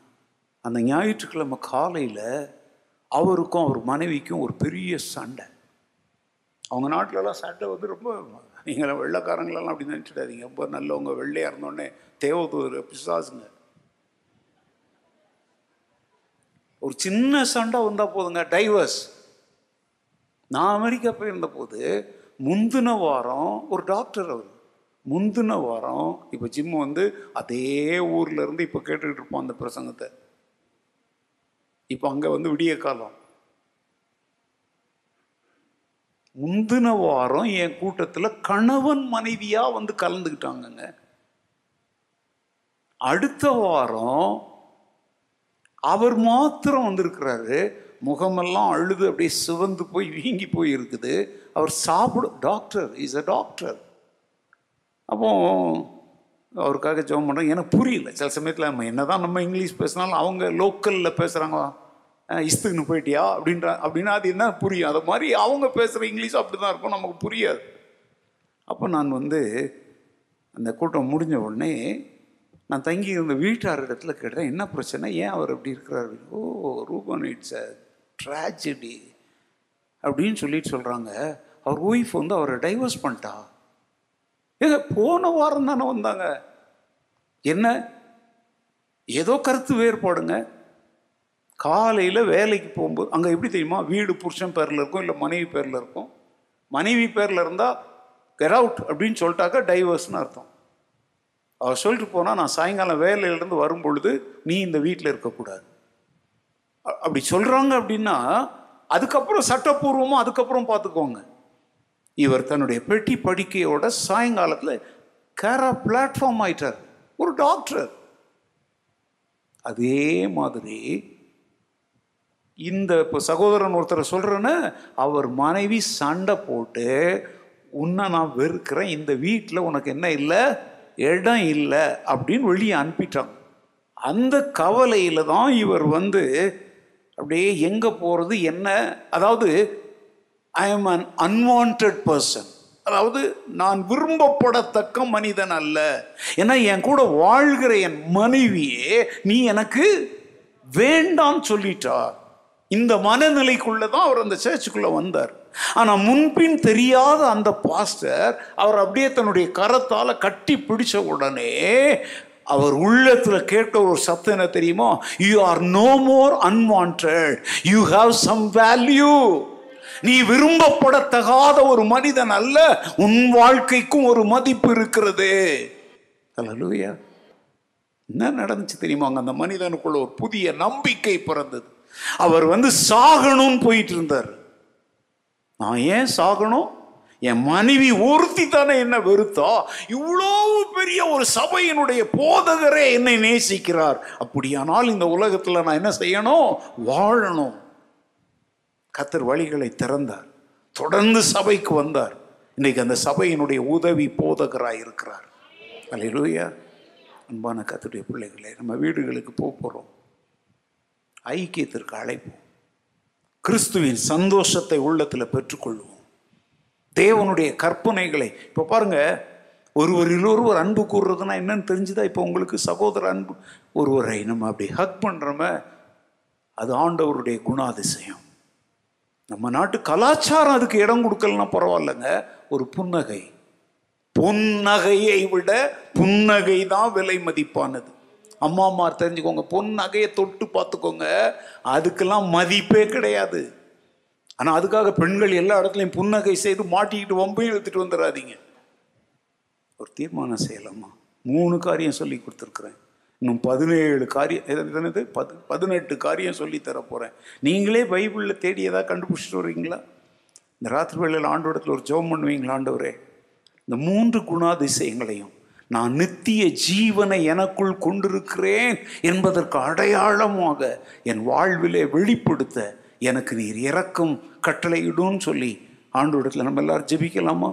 அந்த ஞாயிற்றுக்கிழமை காலையில் அவருக்கும் அவர் மனைவிக்கும் ஒரு பெரிய சண்டை. அவங்க நாட்டிலலாம் சண்டை வந்து ரொம்ப நீங்களாம் வெள்ளைக்காரங்களெல்லாம் அப்படி நினச்சிடாதீங்க. ரொம்ப நல்லவங்க வெள்ளையாக இருந்தோடனே தேவதூர் பிசாசுங்க. ஒரு சின்ன சண்டை வந்தால் போதுங்க டைவர்ஸ். நான் அமெரிக்கா போயிருந்த போது முந்தின வாரம் ஒரு டாக்டர் அவர் முந்தின வாரம் இப்போ ஜிம் வந்து அதே ஊர்லேருந்து இப்போ கேட்டுக்கிட்டு இருப்போம் அந்த பிரசங்கத்தை. இப்போ அங்கே வந்து விடிய காலம். முந்தின வாரம் என் கூட்டத்தில் கணவன் மனைவியாக வந்து கலந்துக்கிட்டாங்கங்க. அடுத்த வாரம் அவர் மாத்திரம் வந்திருக்கிறாரு. முகமெல்லாம் அழுது அப்படியே சிவந்து போய் வீங்கி போய் இருக்குது. அவர் சாப்பிட டாக்டர் இஸ் அ டாக்டர் அப்போ அவருக்காக ஜோம் பண்ணுறோம் எனக்கு புரியல. சில சமயத்தில் நம்ம என்னதான் நம்ம இங்கிலீஷ் பேசினாலும் அவங்க லோக்கலில் பேசுகிறாங்க இஸ்துக்குன்னு போயிட்டியா? அப்படின்ற அப்படின்னா அது என்ன புரியும்? அது மாதிரி அவங்க பேசுகிற இங்கிலீஷ் அப்படி தான் இருக்கும். நமக்கு புரியாது. அப்போ நான் வந்து அந்த கூட்டம் முடிஞ்ச உடனே நான் தங்கி இருந்த வீட்டார் இடத்துல கேட்டேன் என்ன பிரச்சனை? ஏன் அவர் அப்படி இருக்கிறாரு? Oh Ruban it's a tragedy அப்படின்னு சொல்லிட்டு சொல்கிறாங்க அவர் ஒய்ஃப் வந்து அவரை டைவர்ஸ் பண்ணிட்டா? ஏங்க போன வாரம் தானே வந்தாங்க. என்ன? ஏதோ கருத்து வேறுபாடுங்க. காலையில் வேலைக்கு போகும்போது அங்கே எப்படி தெரியுமா? வீடு புருஷன் பேரில் இருக்கும் இல்லை மனைவி பேரில் இருக்கும். மனைவி பேரில் இருந்தால் கெட் அவுட் அப்படின்னு சொல்லிட்டாக்கா டைவர்ஸ்னு அர்த்தம். அவர் சொல்லிட்டு போனால் நான் சாயங்காலம் வேலையிலேருந்து வரும் பொழுது நீ இந்த வீட்டில் இருக்கக்கூடாது. அப்படி சொல்கிறாங்க அப்படின்னா அதுக்கப்புறம் சட்டப்பூர்வமாக அதுக்கப்புறம் பார்த்துக்கோங்க இவர் தன்னுடைய பெட்டி படிக்கையோட சாயங்காலத்தில் கேரா பிளாட்ஃபார்ம் ஆயிட்டார். ஒரு டாக்டர் அதே மாதிரி இந்த இப்போ சகோதரன் ஒருத்தரை சொல்கிறேன்னு அவர் மனைவி சண்டை போட்டு உன்னை நான் வெறுக்கிறேன் இந்த வீட்டில் உனக்கு என்ன இல்லை? இடம் இல்லை. அப்படின்னு வெளியே அனுப்பிட்டாங்க அந்த கவலையில் தான் இவர் வந்து அப்படியே எங்கே போகிறது என்ன? அதாவது I am an unwanted person அதாவது நான் விரும்பப்படத்தக்க மனிதன் அல்ல. ஏன்னா என் கூட வாழ்கிற என் மனைவியே நீ எனக்கு வேண்டாம் சொல்லிட்டார் இந்த மனநிலைக்குள்ளே தான் அவர் அந்த சர்ச்சுக்குள்ளே வந்தார். ஆனால் முன்பின் தெரியாத அந்த பாஸ்டர் அவர் அப்படியே தன்னுடைய கரத்தால் கட்டி பிடிச்ச உடனே அவர் உள்ளத்தில் கேட்ட ஒரு சத்தம் என்ன தெரியுமா? You are no more unwanted you have some value நீ விரும்பப்படத்தகாத ஒரு மனிதன் அல்ல. உன் வாழ்க்கைக்கும் ஒரு மதிப்பு இருக்கிறது. அல்லேலூயா என்ன நடந்துச்சு தெரியுமாங்க அந்த மனிதனுக்குள்ள ஒரு புதிய நம்பிக்கை பிறந்தது. அவர் வந்து சாகணும்னு போயிட்டு இருந்தார். நான் ஏன் சாகணும்? என் மனைவி ஒருத்தி தானே என்ன வெறுத்தா? இவ்வளோ பெரிய ஒரு சபையினுடைய போதகரே என்னை நேசிக்கிறார். அப்படியானால் இந்த உலகத்தில் நான் என்ன செய்யணும்? வாழணும். கத்தர் வழிகளை திறந்தார். தொடர்ந்து சபைக்கு வந்தார். இன்னைக்கு அந்த சபையினுடைய உதவி போதகராக இருக்கிறார். அல்லேலூயா அன்பான கத்துடைய பிள்ளைகளே நம்ம வீடுகளுக்கு போக போகிறோம் ஐக்கியத்திற்கு அழைப்போம். கிறிஸ்துவின் சந்தோஷத்தை உள்ளத்தில் பெற்றுக்கொள்வோம். தேவனுடைய கற்பனைகளை இப்போ பாருங்க ஒருவரில் ஒருவர் அன்பு கூறுறதுன்னா என்னன்னு தெரிஞ்சுதா? இப்போ உங்களுக்கு சகோதர அன்பு ஒருவரை நம்ம அப்படி ஹக் பண்ணுறோம அது ஆண்டவருடைய குணாதிசயம். நம்ம நாட்டு கலாச்சாரம் அதுக்கு இடம் கொடுக்கலன்னா பரவாயில்லைங்க. ஒரு புன்னகை. புன்னகையை விட புன்னகை தான் விலை மதிப்பானது. அம்மா அம்மா தெரிஞ்சுக்கோங்க பொன்னகையை தொட்டு பார்த்துக்கோங்க அதுக்கெல்லாம் மதிப்பே கிடையாது. ஆனால் அதுக்காக பெண்கள் எல்லா இடத்துலையும் புன்னகை செய்து மாட்டிக்கிட்டு வம்பையும் இழுத்துட்டு வந்துடாதீங்க ஒரு தீர்மானம் செய்யலாமா? மூணு காரியம் சொல்லி கொடுத்துருக்குறேன். இன்னும் பதினேழு காரியம் இது என்னது பது பதினெட்டு காரியம் சொல்லி தர போகிறேன் நீங்களே பைபிளில் தேடி ஏதாவது கண்டுபிடிச்சிட்டு வர்றீங்களா? இந்த ராத்திரி வேளையில் ஆண்டோடத்தில் ஒரு ஜோம் பண்ணுவீங்களா ஆண்டவரே? இந்த மூன்று குணாதிசயங்களையும். நான் நித்திய ஜீவனை எனக்குள் கொண்டிருக்கிறேன் என்பதற்கு அடையாளமாக என் வாழ்விலே வெளிப்படுத்த எனக்கு நீர் இறக்கும் கட்டளையிடும்னு சொல்லி ஆண்டோடத்தில் நம்ம எல்லாரும் ஜெபிக்கலாமா?